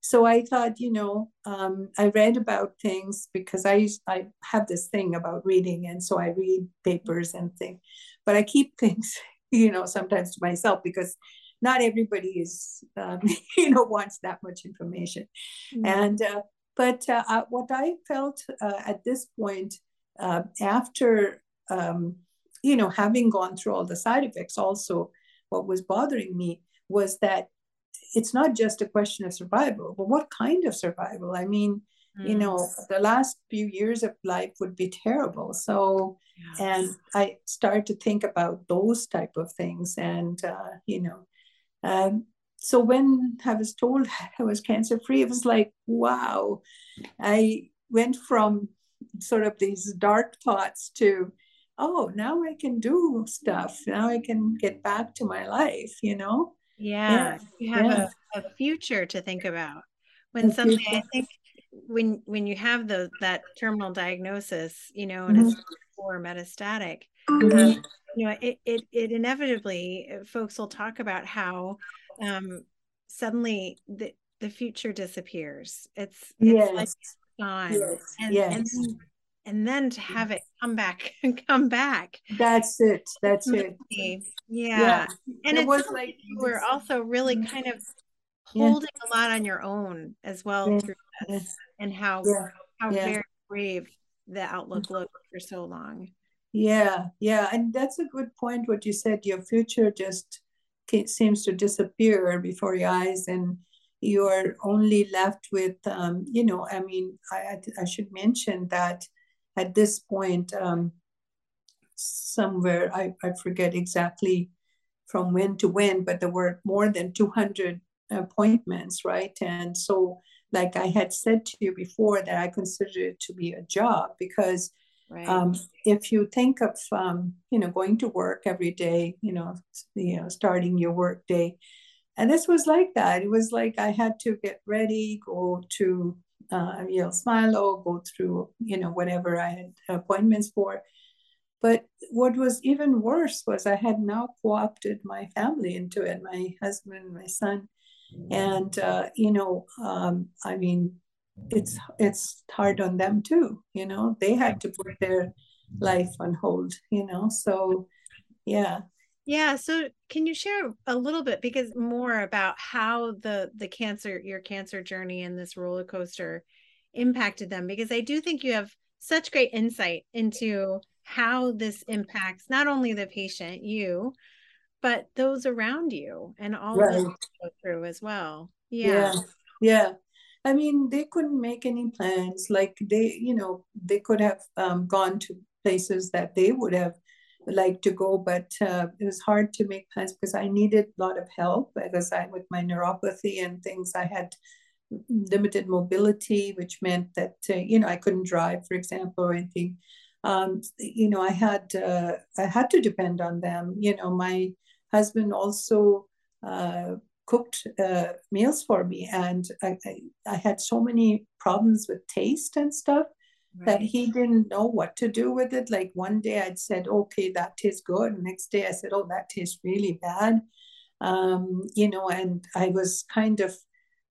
B: So I thought, you know, um, I read about things because I I have this thing about reading, and so I read papers and things, but I keep things, you know, sometimes to myself because not everybody is, um, you know, wants that much information, mm-hmm. and uh, but uh, what I felt uh, at this point uh, after, um, you know, having gone through all the side effects, also what was bothering me was that it's not just a question of survival, but what kind of survival? I mean, you know, mm. the last few years of life would be terrible. So, yes. and I started to think about those type of things, and uh, you know, um, so when I was told I was cancer free, it was like, wow, I went from sort of these dark thoughts to oh now i can do stuff now i can get back to my life you know
A: yeah, you have yeah. A, a, future to think about when a future. i think when when you have the that terminal diagnosis you know and mm-hmm. it's for metastatic mm-hmm. um, you know it, it it inevitably uh, folks will talk about how um suddenly the the future disappears it's it's
B: yes. like
A: gone yes. And,
B: yes.
A: and and then to have it come back and come back
B: that's it that's it
A: yeah, yeah. and it was like you were also really mm-hmm. kind of holding yeah. a lot on your own as well yeah. through this and how how very brave the outlook looked for so long
B: yeah yeah and that's a good point what you said your future just seems to disappear before your eyes and you are only left with um, you know i mean I, I should mention that at this point, um, somewhere, I, I forget exactly from when to when, but there were more than 200 appointments, right? And so, like I had said to you before, that I consider it to be a job because right. um, if you think of um, you know going to work every day, you know, you know, starting your work day, and this was like that. It was like I had to get ready, go to uh, Yale Smilow, go through, you know, whatever I had appointments for. But what was even worse was I had now co-opted my family into it, my husband, my son, and uh, you know, um, I mean, it's it's hard on them too. You know, they had to put their life on hold. You know, so yeah,
A: yeah. So can you share a little bit because more about how the the cancer, your cancer journey and this roller coaster impacted them? Because I do think you have such great insight into how this impacts not only the patient, you, but those around you and all right. of go through as well.
B: Yeah. yeah. Yeah. I mean, they couldn't make any plans. Like they, you know, they could have um, gone to places that they would have liked to go, but uh, it was hard to make plans because I needed a lot of help because I, with my neuropathy and things, I had limited mobility, which meant that uh, you know I couldn't drive, for example, or anything. Um, you know, I had uh, I had to depend on them. You know, my husband also uh, cooked uh, meals for me, and I, I, I had so many problems with taste and stuff right. that he didn't know what to do with it. Like one day I'd said, okay, that tastes good. next day I said, oh, that tastes really bad. Um, you know, and I was kind of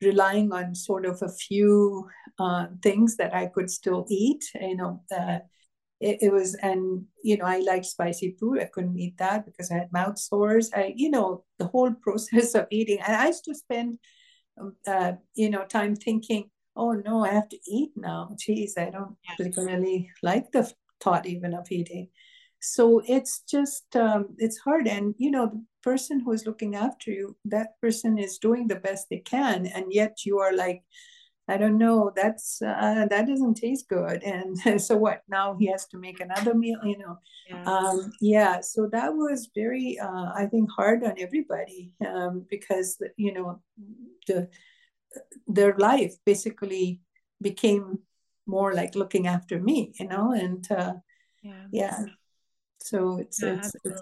B: relying on sort of a few uh, things that I could still eat. You know, uh, it, it, was, and you know, I like spicy food. I couldn't eat that because I had mouth sores. I, you know, the whole process of eating, and I used to spend, um, uh, you know, time thinking, oh no, I have to eat now. Geez, I don't particularly like the thought even of eating. So it's just um, it's hard, and you know, the person who is looking after you, that person is doing the best they can, and yet you are like, I don't know, that's uh, that doesn't taste good, and so what? Now he has to make another meal, you know. Yeah. Um, yeah so that was very, uh, I think, hard on everybody um, because you know the their life basically became more like looking after me, you know, and uh, yeah. yeah. So it's yeah, it's, it's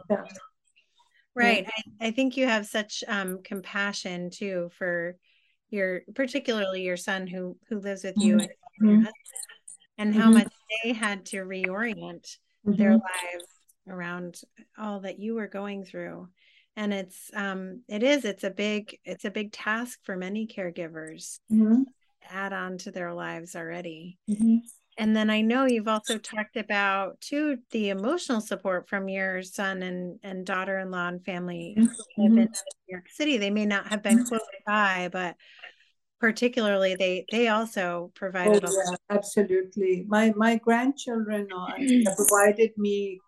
A: right. I, I think you have such um, compassion too for your particularly your son who who lives with you mm-hmm. and, and how mm-hmm. much they had to reorient mm-hmm. their lives around all that you were going through and it's um it is it's a big it's a big task for many caregivers mm-hmm. add on to their lives already mm-hmm. And then i know you've also talked about too the emotional support from your son and and daughter-in-law and family mm-hmm. in new york city they may not have been close by but particularly they they also provided
B: oh, yeah, absolutely my my grandchildren provided me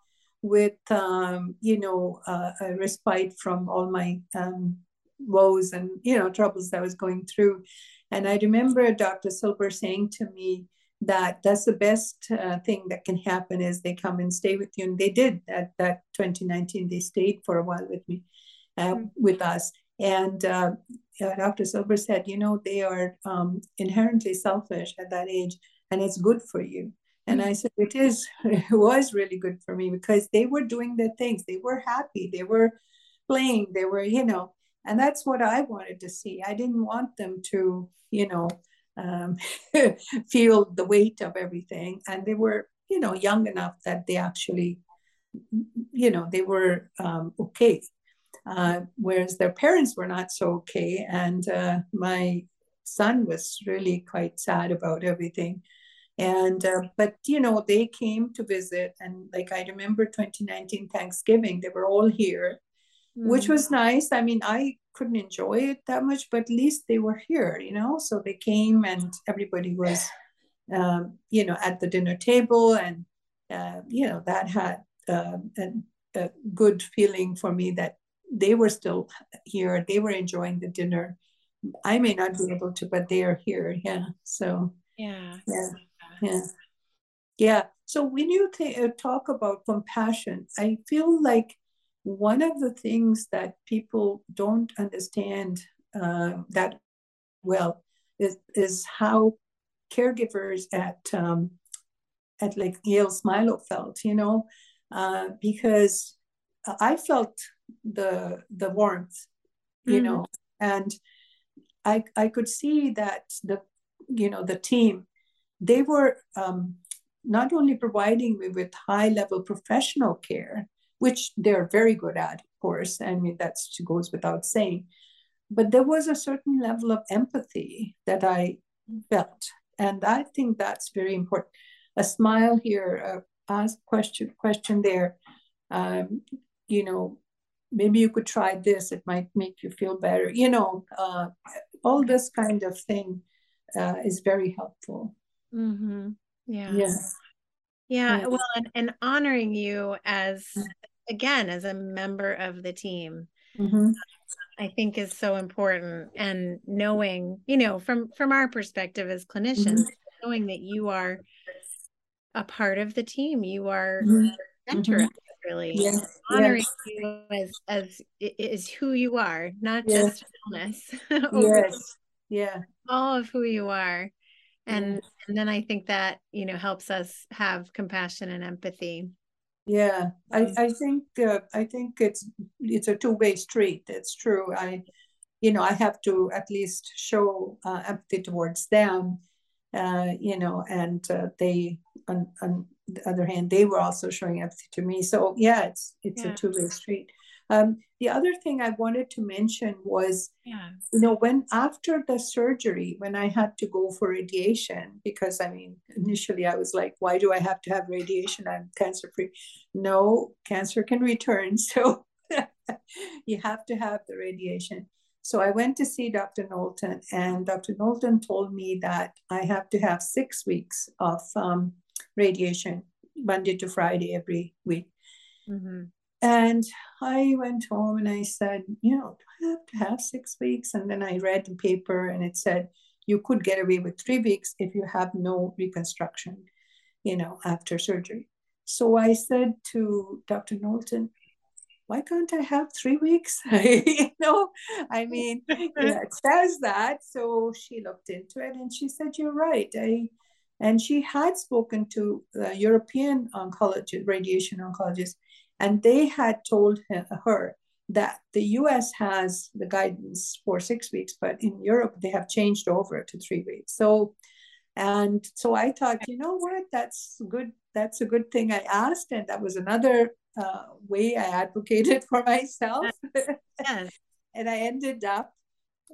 B: with um, you know uh, a respite from all my um, woes and you know troubles that I was going through. And I remember Dr. Silber saying to me that that's the best uh, thing that can happen is they come and stay with you. And they did at that 2019. They stayed for a while with me, uh, mm-hmm. with us. And uh, Dr. Silber said, you know, they are um, inherently selfish at that age, and it's good for you. And I said, it is, it was really good for me because they were doing their things. They were happy. They were playing. They were, you know, and that's what I wanted to see. I didn't want them to, you know, um, feel the weight of everything. And they were, you know, young enough that they actually, you know, they were um, okay. Uh, whereas their parents were not so okay. And uh, my son was really quite sad about everything and uh, but you know they came to visit and like i remember 2019 thanksgiving they were all here mm. which was nice. I mean i couldn't enjoy it that much but at least they were here you know? So they came and everybody was um, you know at the dinner table and uh, you know that had uh, a, a good feeling for me that they were still here. They were enjoying the dinner. I may not be able to but they are here. Yeah. So
A: yeah.
B: Yeah yeah. Yeah. So when you th- uh, talk about compassion i feel like one of the things that people don't understand uh, that well is, is how caregivers at um, at like Yale Smilow felt, you know, uh, because I felt the the warmth, you mm-hmm. know, and I I could see that the you know the team they were um, not only providing me with high level professional care, which they're very good at, of course. I mean, that goes without saying. But there was a certain level of empathy that I felt. And I think that's very important. A smile here, uh, ask question, question there. Um, you know, maybe you could try this. It might make you feel better. You know, uh, all this kind of thing uh, is very helpful.
A: Mm-hmm. Yeah. Yeah. Yeah. Well, and, and honoring you as. Again, as a member of the team. Mm-hmm. I think is so important and knowing, you know, from from our perspective as clinicians, mm-hmm. knowing that you are a part of the team, you are mm-hmm. center mm-hmm. really yes. honoring yes. you as as is who you are, not yes. just illness.
B: yes. Yeah.
A: All of who you are and and then i think that you know helps us have compassion and empathy
B: yeah i i think uh, i think it's it's a two-way street it's true i you know i have to at least show uh, empathy towards them uh, you know, and uh, they, on, on, the other hand, they were also showing empathy to me. So yeah, it's it's yeah. a two way street. Um, the other thing I wanted to mention was, yeah. you know, when after the surgery, when I had to go for radiation, because I mean, initially I was like, why do I have to have radiation? I'm cancer free. No, cancer can return. So you have to have the radiation. So I went to see Dr. Knowlton, and Dr. Knowlton told me that I have to have six weeks of um, radiation, Monday to Friday every week. Mm-hmm. And I went home and I said, you know, do I have to have six weeks? And then I read the paper and it said you could get away with three weeks if you have no reconstruction, you know, after surgery. So I said to Dr. Knowlton, why can't I have three weeks? you know, I mean, yeah, it says that. So she looked into it and she said, You're right. I and she had spoken to the European oncologist, radiation oncologist, and they had told her that the US has the guidance for six weeks, but in Europe, they have changed over to three weeks. So, and so I thought, you know what, that's good. That's a good thing I asked. And that was another uh, way I advocated for myself. Yes. and I ended up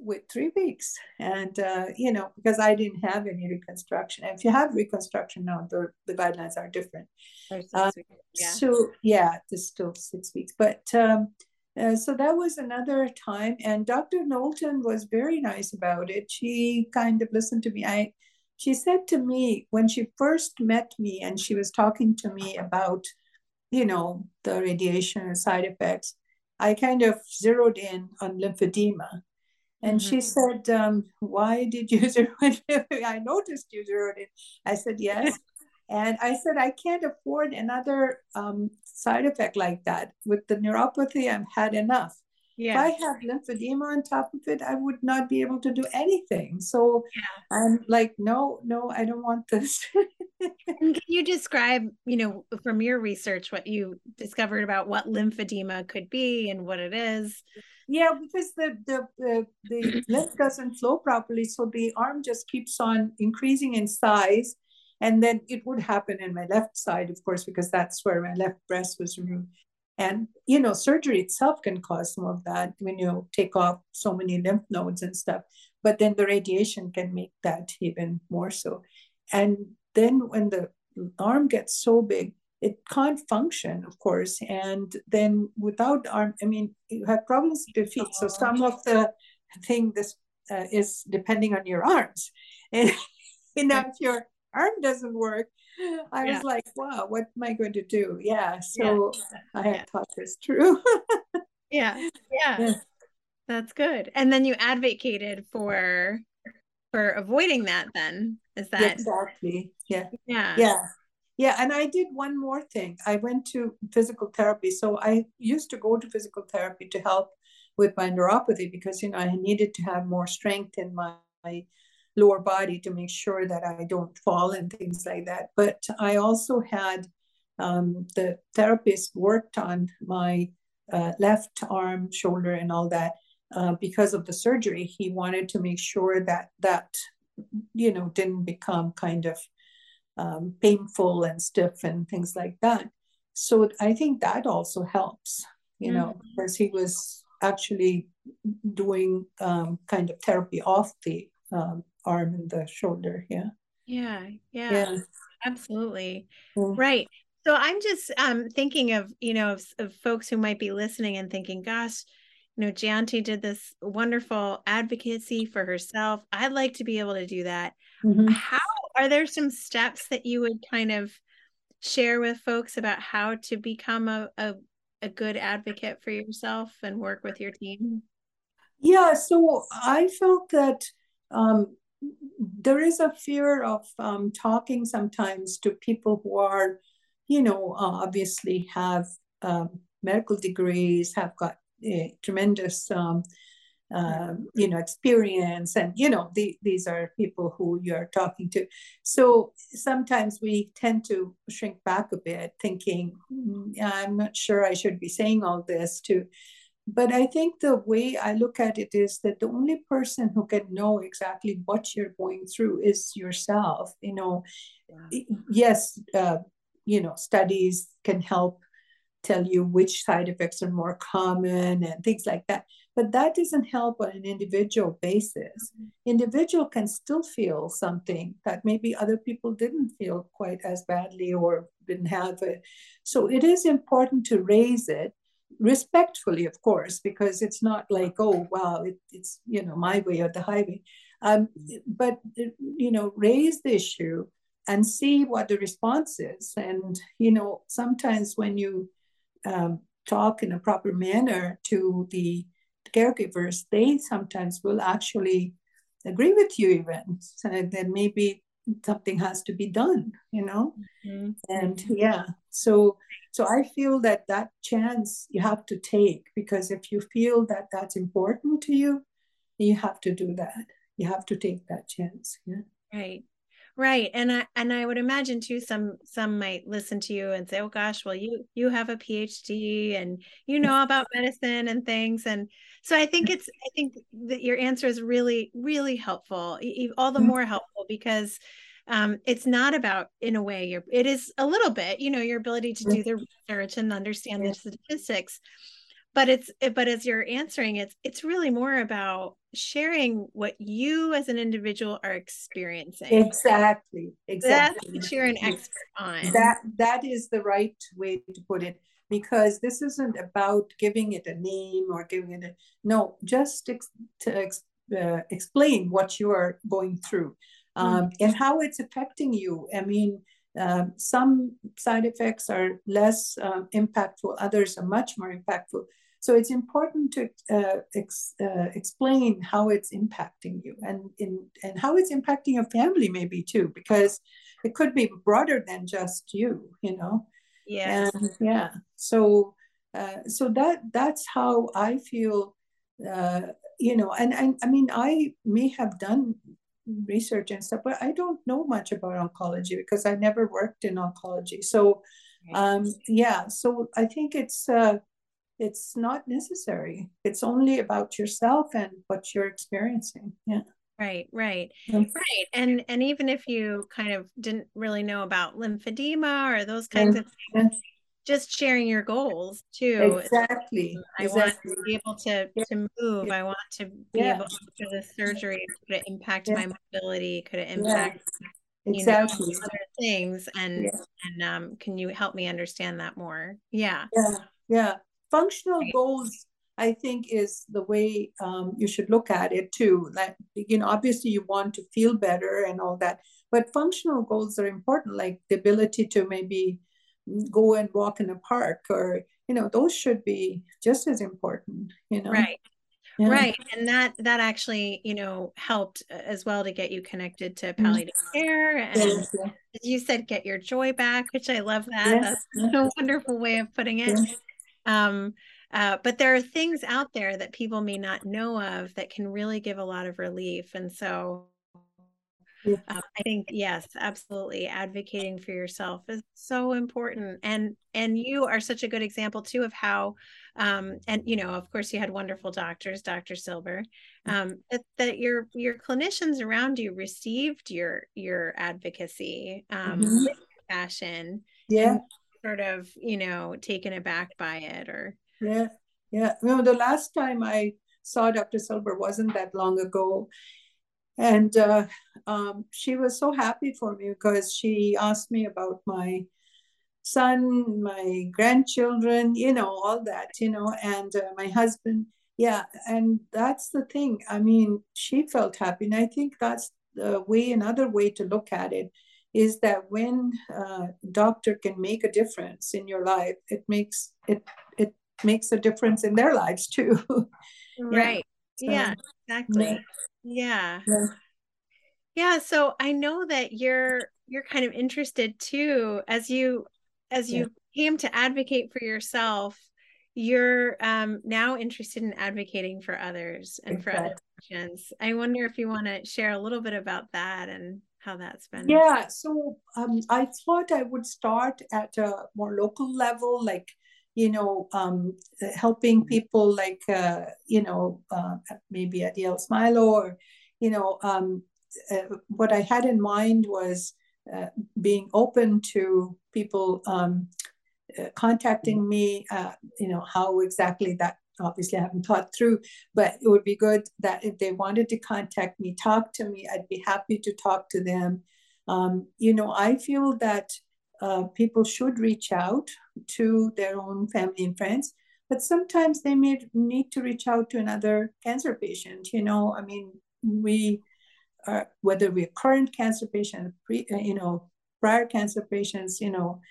B: with three weeks. And uh, you know because i didn't have any reconstruction. And if you have reconstruction now the, the guidelines are different. Uh, yeah. so yeah it's still six weeks. But um, uh, so that was another time. And dr knowlton was very nice about it. She kind of listened to me. I she said to me when she first met me and she was talking to me about you know the radiation side effects i kind of zeroed in on lymphedema and mm-hmm. she said, um, Why did you zero it? I noticed you zeroed it. I said, Yes. and I said, I can't afford another um, side effect like that. With the neuropathy, I've had enough. Yeah. If I have lymphedema on top of it, I would not be able to do anything. So yeah. I'm like, no, no, I don't want this.
A: can you describe, you know, from your research, what you discovered about what lymphedema could be and what it is?
B: Yeah, because the the the, the lymph doesn't flow properly, so the arm just keeps on increasing in size, and then it would happen in my left side, of course, because that's where my left breast was removed. And you know, surgery itself can cause some of that when you take off so many lymph nodes and stuff. But then the radiation can make that even more so. And then when the arm gets so big, it can't function, of course. And then without arm, I mean, you have problems with your feet. So some of the thing this uh, is depending on your arms. And you know, if your arm doesn't work, I yeah. was like, wow, what am I going to do? Yeah. So yeah. I had yeah. thought this true.
A: yeah. Yeah. That's good. And then you advocated for for avoiding that then. Is that
B: exactly? Yeah. Yeah. Yeah. Yeah, and I did one more thing. I went to physical therapy. So I used to go to physical therapy to help with my neuropathy because you know I needed to have more strength in my, my lower body to make sure that I don't fall and things like that. But I also had um, the therapist worked on my uh, left arm, shoulder, and all that uh, because of the surgery. He wanted to make sure that that you know didn't become kind of um, painful and stiff and things like that. So I think that also helps, you mm-hmm. know, because he was actually doing um, kind of therapy off the um, arm and the shoulder. Yeah.
A: Yeah. Yeah. yeah. Absolutely. Yeah. Right. So I'm just um, thinking of, you know, of, of folks who might be listening and thinking, gosh, you know, Jayanti did this wonderful advocacy for herself. I'd like to be able to do that. Mm-hmm. How are there some steps that you would kind of share with folks about how to become a, a, a good advocate for yourself and work with your team?
B: Yeah, so I felt that um, there is a fear of um, talking sometimes to people who are, you know, uh, obviously have um, medical degrees, have got tremendous um, um, you know experience and you know the, these are people who you're talking to so sometimes we tend to shrink back a bit thinking mm, i'm not sure i should be saying all this to but I think the way I look at it is that the only person who can know exactly what you're going through is yourself. You know, yeah. yes, uh, you know, studies can help tell you which side effects are more common and things like that. But that doesn't help on an individual basis. Mm-hmm. Individual can still feel something that maybe other people didn't feel quite as badly or didn't have it. So it is important to raise it respectfully, of course, because it's not like, oh, wow, it, it's, you know, my way or the highway. Um, but, you know, raise the issue and see what the response is. And, you know, sometimes when you um, talk in a proper manner to the caregivers, they sometimes will actually agree with you even. So that maybe something has to be done, you know? Mm-hmm. And yeah, so so I feel that that chance you have to take because if you feel that that's important to you, you have to do that. You have to take that chance. Yeah.
A: Right. Right. And I and I would imagine too some some might listen to you and say, "Oh gosh, well you you have a PhD and you know about medicine and things." And so I think it's I think that your answer is really really helpful. All the mm-hmm. more helpful because um, it's not about in a way your it is a little bit you know your ability to do the research and understand the statistics but it's but as you're answering it's it's really more about sharing what you as an individual are experiencing
B: exactly exactly
A: that's what you're an expert on
B: that that is the right way to put it because this isn't about giving it a name or giving it a no just ex, to ex, uh, explain what you are going through um, mm-hmm. and how it's affecting you. I mean, uh, some side effects are less uh, impactful, others are much more impactful. So it's important to uh, ex, uh, explain how it's impacting you and, in, and how it's impacting your family, maybe too, because it could be broader than just you, you know?
A: Yeah.
B: yeah. So, uh, so that that's how I feel, uh, you know, and, and I mean, I may have done research and stuff, but I don't know much about oncology because I never worked in oncology. So, um, yeah, so I think it's uh, it's not necessary. It's only about yourself and what you're experiencing. Yeah.
A: Right, right, right. And and even if you kind of didn't really know about lymphedema or those kinds of things, just sharing your goals too.
B: Exactly.
A: I
B: exactly.
A: want to be able to to move. I want to be able to do the surgery. Could it impact my mobility? Could it impact exactly. you know other things? And and um, can you help me understand that more? Yeah.
B: Yeah. Yeah. Functional goals. I think is the way um, you should look at it too. Like you know, obviously you want to feel better and all that, but functional goals are important, like the ability to maybe go and walk in a park or you know those should be just as important you know
A: right yeah. right and that that actually you know helped uh, as well to get you connected to mm-hmm. palliative care and yes, yeah. you said get your joy back which i love that yes, that's a wonderful way of putting it yes. Um uh, but there are things out there that people may not know of that can really give a lot of relief and so yeah. Um, I think yes, absolutely. Advocating for yourself is so important, and and you are such a good example too of how, um, and you know, of course, you had wonderful doctors, Dr. Silber, mm. um, that, that your your clinicians around you received your your advocacy um, mm-hmm. with passion,
B: yeah,
A: sort of you know taken aback by it, or
B: yeah, yeah. Know, the last time I saw Dr. Silber wasn't that long ago and uh, um, she was so happy for me because she asked me about my son, my grandchildren, you know, all that, you know, and uh, my husband. Yeah, and that's the thing. I mean, she felt happy, and I think that's the way. Another way to look at it is that when uh, doctor can make a difference in your life, it makes it it makes a difference in their lives too.
A: right. Yeah. So, yeah exactly. Yeah. Yeah. yeah. Yeah, so I know that you're you're kind of interested too as you as you came to advocate for yourself, you're um, now interested in advocating for others and exactly. for other patients. I wonder if you want to share a little bit about that and how that's been.
B: Yeah, so um, I thought I would start at a more local level, like you know, um, helping people like, uh, you know, uh, maybe at Yale Smilow or, you know, um, uh, what I had in mind was uh, being open to people um, uh, contacting me, uh, you know, how exactly that obviously I haven't thought through, but it would be good that if they wanted to contact me, talk to me, I'd be happy to talk to them. Um, you know, I feel that uh, people should reach out to their own family and friends, but sometimes they may need to reach out to another cancer patient. You know, I mean, we are, whether we're current cancer patients, you know, prior cancer patients, you know,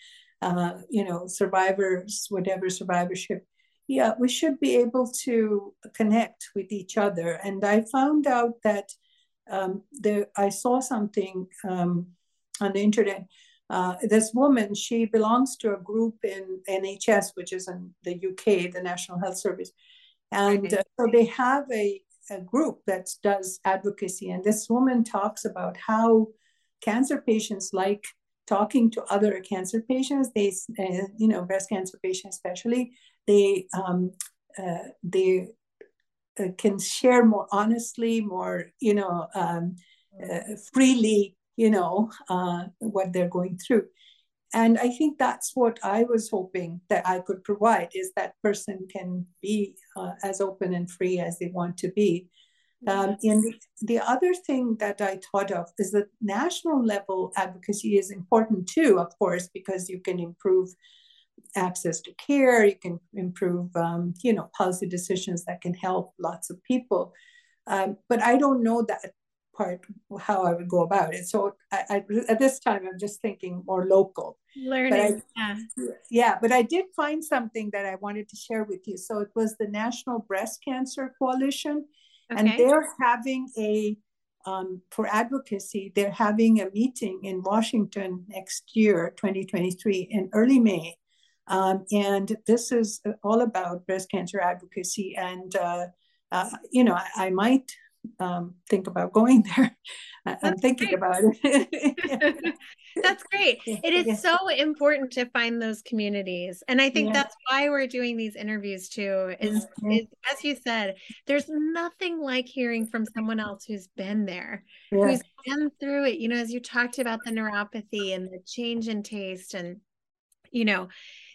B: uh, you know, survivors, whatever survivorship, yeah, we should be able to connect with each other. And I found out that um, there, I saw something um, on the internet. Uh, this woman, she belongs to a group in NHS, which is in the UK, the National Health Service. And uh, so they have a, a group that does advocacy. And this woman talks about how cancer patients like talking to other cancer patients. They, uh, you know, breast cancer patients especially, they um, uh, they uh, can share more honestly, more you know, um, uh, freely, you know, uh, what they're going through. And I think that's what I was hoping that I could provide is that person can be uh, as open and free as they want to be. Um, and the, the other thing that I thought of is that national level advocacy is important too, of course, because you can improve access to care, you can improve, um, you know, policy decisions that can help lots of people. Um, but I don't know that part how I would go about it. So I, I, at this time, I'm just thinking more local.
A: Learning,
B: but I,
A: yeah.
B: yeah. But I did find something that I wanted to share with you. So it was the National Breast Cancer Coalition, okay. and they're having a um, for advocacy. They're having a meeting in Washington next year, 2023, in early May. Um, and this is all about breast cancer advocacy. And, uh, uh, you know, I, I might um, think about going there. I'm That's thinking great. about
A: it. that's great. It is yeah. so important to find those communities. And I think yeah. that's why we're doing these interviews too, is, mm-hmm. is, as you said, there's nothing like hearing from someone else who's been there, who's been through it. You know, as you talked about the neuropathy and the change in taste and you know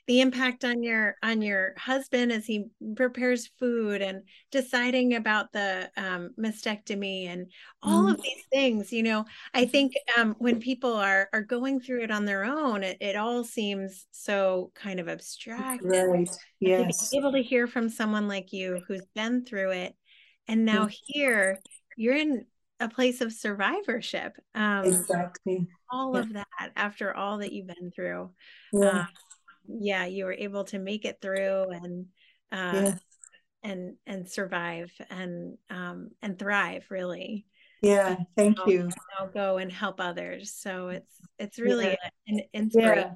A: the impact on your on your husband as he prepares food and deciding about the um, mastectomy and all mm. of these things you know i think um, when people are are going through it on their own it, it all seems so kind of abstract
B: right yes
A: able to hear from someone like you who's been through it and now mm. here you're in a place of survivorship
B: um, exactly
A: all yeah. of that after all that you've been through yeah. Um, yeah you were able to make it through and uh and and survive and um and thrive really.
B: Yeah thank
A: I'll,
B: you.
A: i'll go and help others. So it's it's really yeah. an inspiration.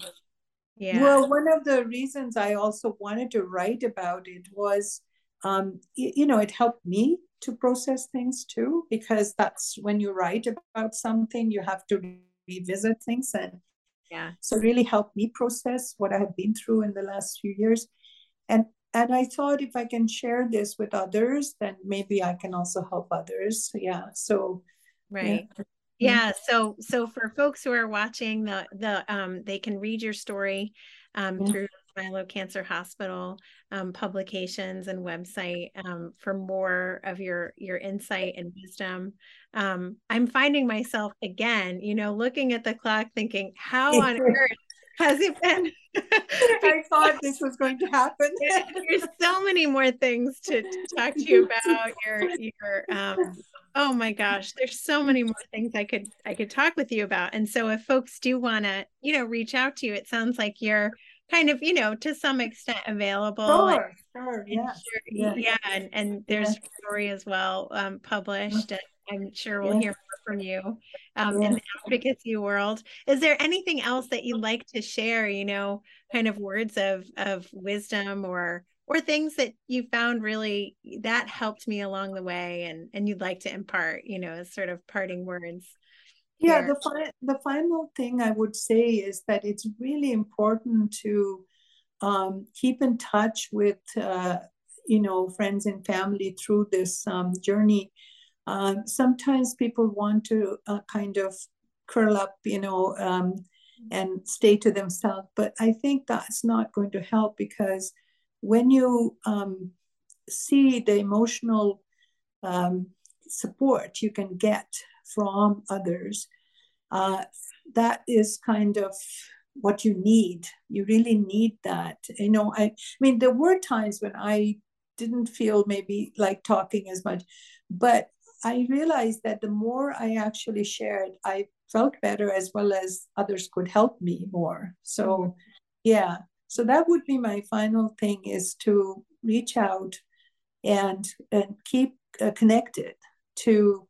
B: Yeah. yeah well one of the reasons i also wanted to write about it was um you, you know it helped me to process things too because that's when you write about something you have to revisit things and
A: yeah.
B: So really helped me process what i have been through in the last few years. And and i thought if i can share this with others then maybe i can also help others. Yeah so
A: right. Yeah. yeah so so for folks who are watching the the um they can read your story um yeah. through Smilow Cancer Hospital um, publications and website um, for more of your your insight and wisdom. Um, I'm finding myself again, you know, looking at the clock, thinking, how on earth has it been?
B: I thought this was going to happen.
A: There's so many more things to, to talk to you about. Your your um, oh my gosh, there's so many more things I could I could talk with you about. And so if folks do want to, you know, reach out to you, it sounds like you're kind of you know to some extent available
B: sure, sure, yeah.
A: Sure, yeah yeah and, and there's yeah. story as well um, published and i'm sure we'll yeah. hear more from you um, in the advocacy world is there anything else that you'd like to share you know kind of words of of wisdom or or things that you found really that helped me along the way and and you'd like to impart you know as sort of parting words
B: yeah the, fi- the final thing i would say is that it's really important to um, keep in touch with uh, you know friends and family through this um, journey. Um, sometimes people want to uh, kind of curl up, you know, um, and stay to themselves, but I think that's not going to help because when you um, see the emotional um, support you can get from others, uh, that is kind of what you need. You really need that. You know, I, I mean, there were times when I didn't feel maybe like talking as much, but I realized that the more I actually shared, I felt better as well as others could help me more. So, mm-hmm. yeah. So that would be my final thing is to reach out and and keep uh, connected to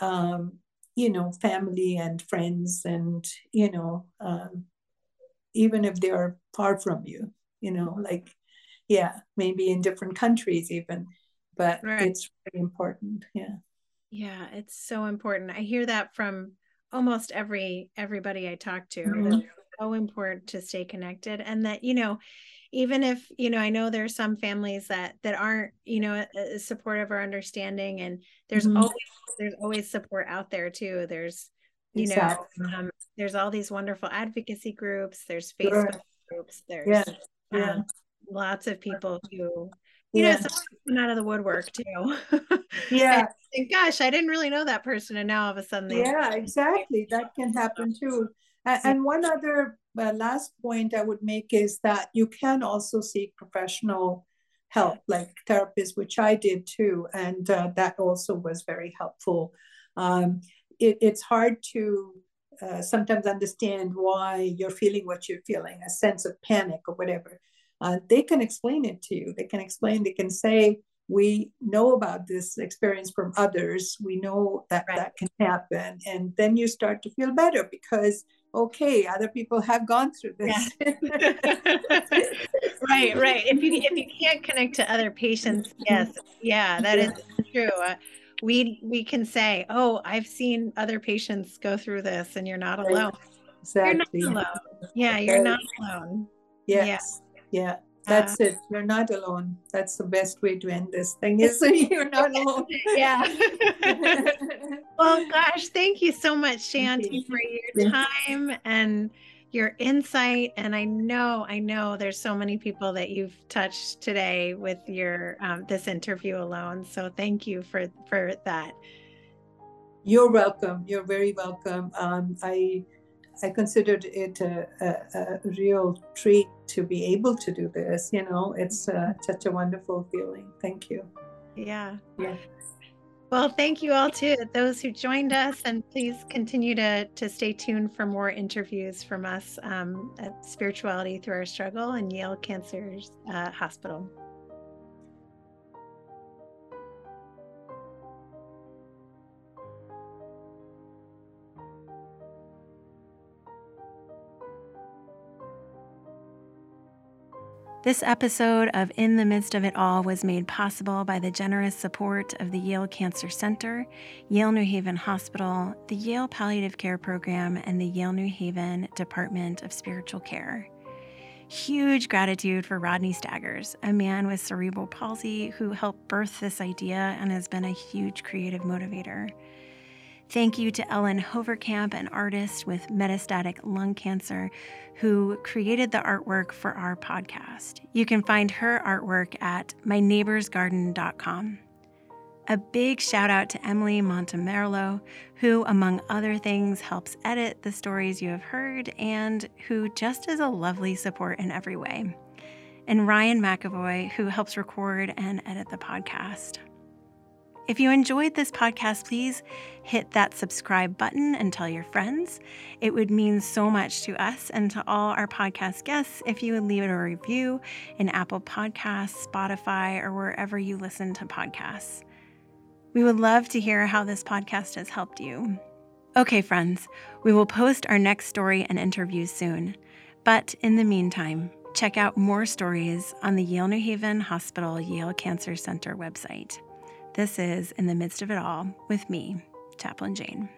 B: um, you know family and friends and you know um, even if they are far from you you know like yeah maybe in different countries even but right. it's really important yeah
A: yeah it's so important i hear that from almost every everybody i talk to mm-hmm. so important to stay connected and that you know even if you know i know there's some families that that aren't you know supportive or understanding and there's mm-hmm. always there's always support out there too there's you exactly. know um, there's all these wonderful advocacy groups there's facebook sure. groups there's yeah. Yeah. Um, lots of people who you yeah. know come out of the woodwork too
B: yeah
A: and, gosh i didn't really know that person and now all of a sudden
B: yeah exactly that can happen too and, and one other uh, last point I would make is that you can also seek professional help, like therapists, which I did too, and uh, that also was very helpful. Um, it, it's hard to uh, sometimes understand why you're feeling what you're feeling, a sense of panic or whatever. Uh, they can explain it to you. They can explain. They can say, "We know about this experience from others. We know that right. that can happen," and then you start to feel better because okay other people have gone through this. Yeah.
A: right right. If you if you can't connect to other patients yes. Yeah that yeah. is true. Uh, we we can say oh i've seen other patients go through this and you're not alone.
B: Exactly.
A: you're not alone. Yeah you're not alone.
B: Yes. Yeah, yeah. That's uh, it. You're not alone. That's the best way to end this thing is you're not alone.
A: yeah. well, gosh, thank you so much, Jayanti, for your time and your insight. And I know, I know there's so many people that you've touched today with your um, this interview alone. So thank you for for that.
B: You're welcome. You're very welcome. Um, I I considered it a, a, a, real treat to be able to do this. You know, it's uh, such a wonderful feeling. Thank you.
A: Yeah. Yeah. Well, thank you all to those who joined us, and please continue to to stay tuned for more interviews from us um, at Spirituality Through Our Struggle and Yale Cancer uh, Hospital. This episode of In the Midst of It All was made possible by the generous support of the Yale Cancer Center, Yale New Haven Hospital, the Yale Palliative Care Program, and the Yale New Haven Department of Spiritual Care. Huge gratitude for Rodney Staggers, a man with cerebral palsy who helped birth this idea and has been a huge creative motivator. Thank you to Ellen Hoverkamp, an artist with metastatic lung cancer, who created the artwork for our podcast. You can find her artwork at myneighborsgarden.com. A big shout out to Emily Montemerlo, who, among other things, helps edit the stories you have heard and who just is a lovely support in every way. And Ryan McAvoy, who helps record and edit the podcast. If you enjoyed this podcast, please hit that subscribe button and tell your friends. It would mean so much to us and to all our podcast guests if you would leave it a review in Apple Podcasts, Spotify, or wherever you listen to podcasts. We would love to hear how this podcast has helped you. Okay, friends, we will post our next story and interview soon. But in the meantime, check out more stories on the Yale New Haven Hospital Yale Cancer Center website. This is In the Midst of It All with me, Chaplain Jane.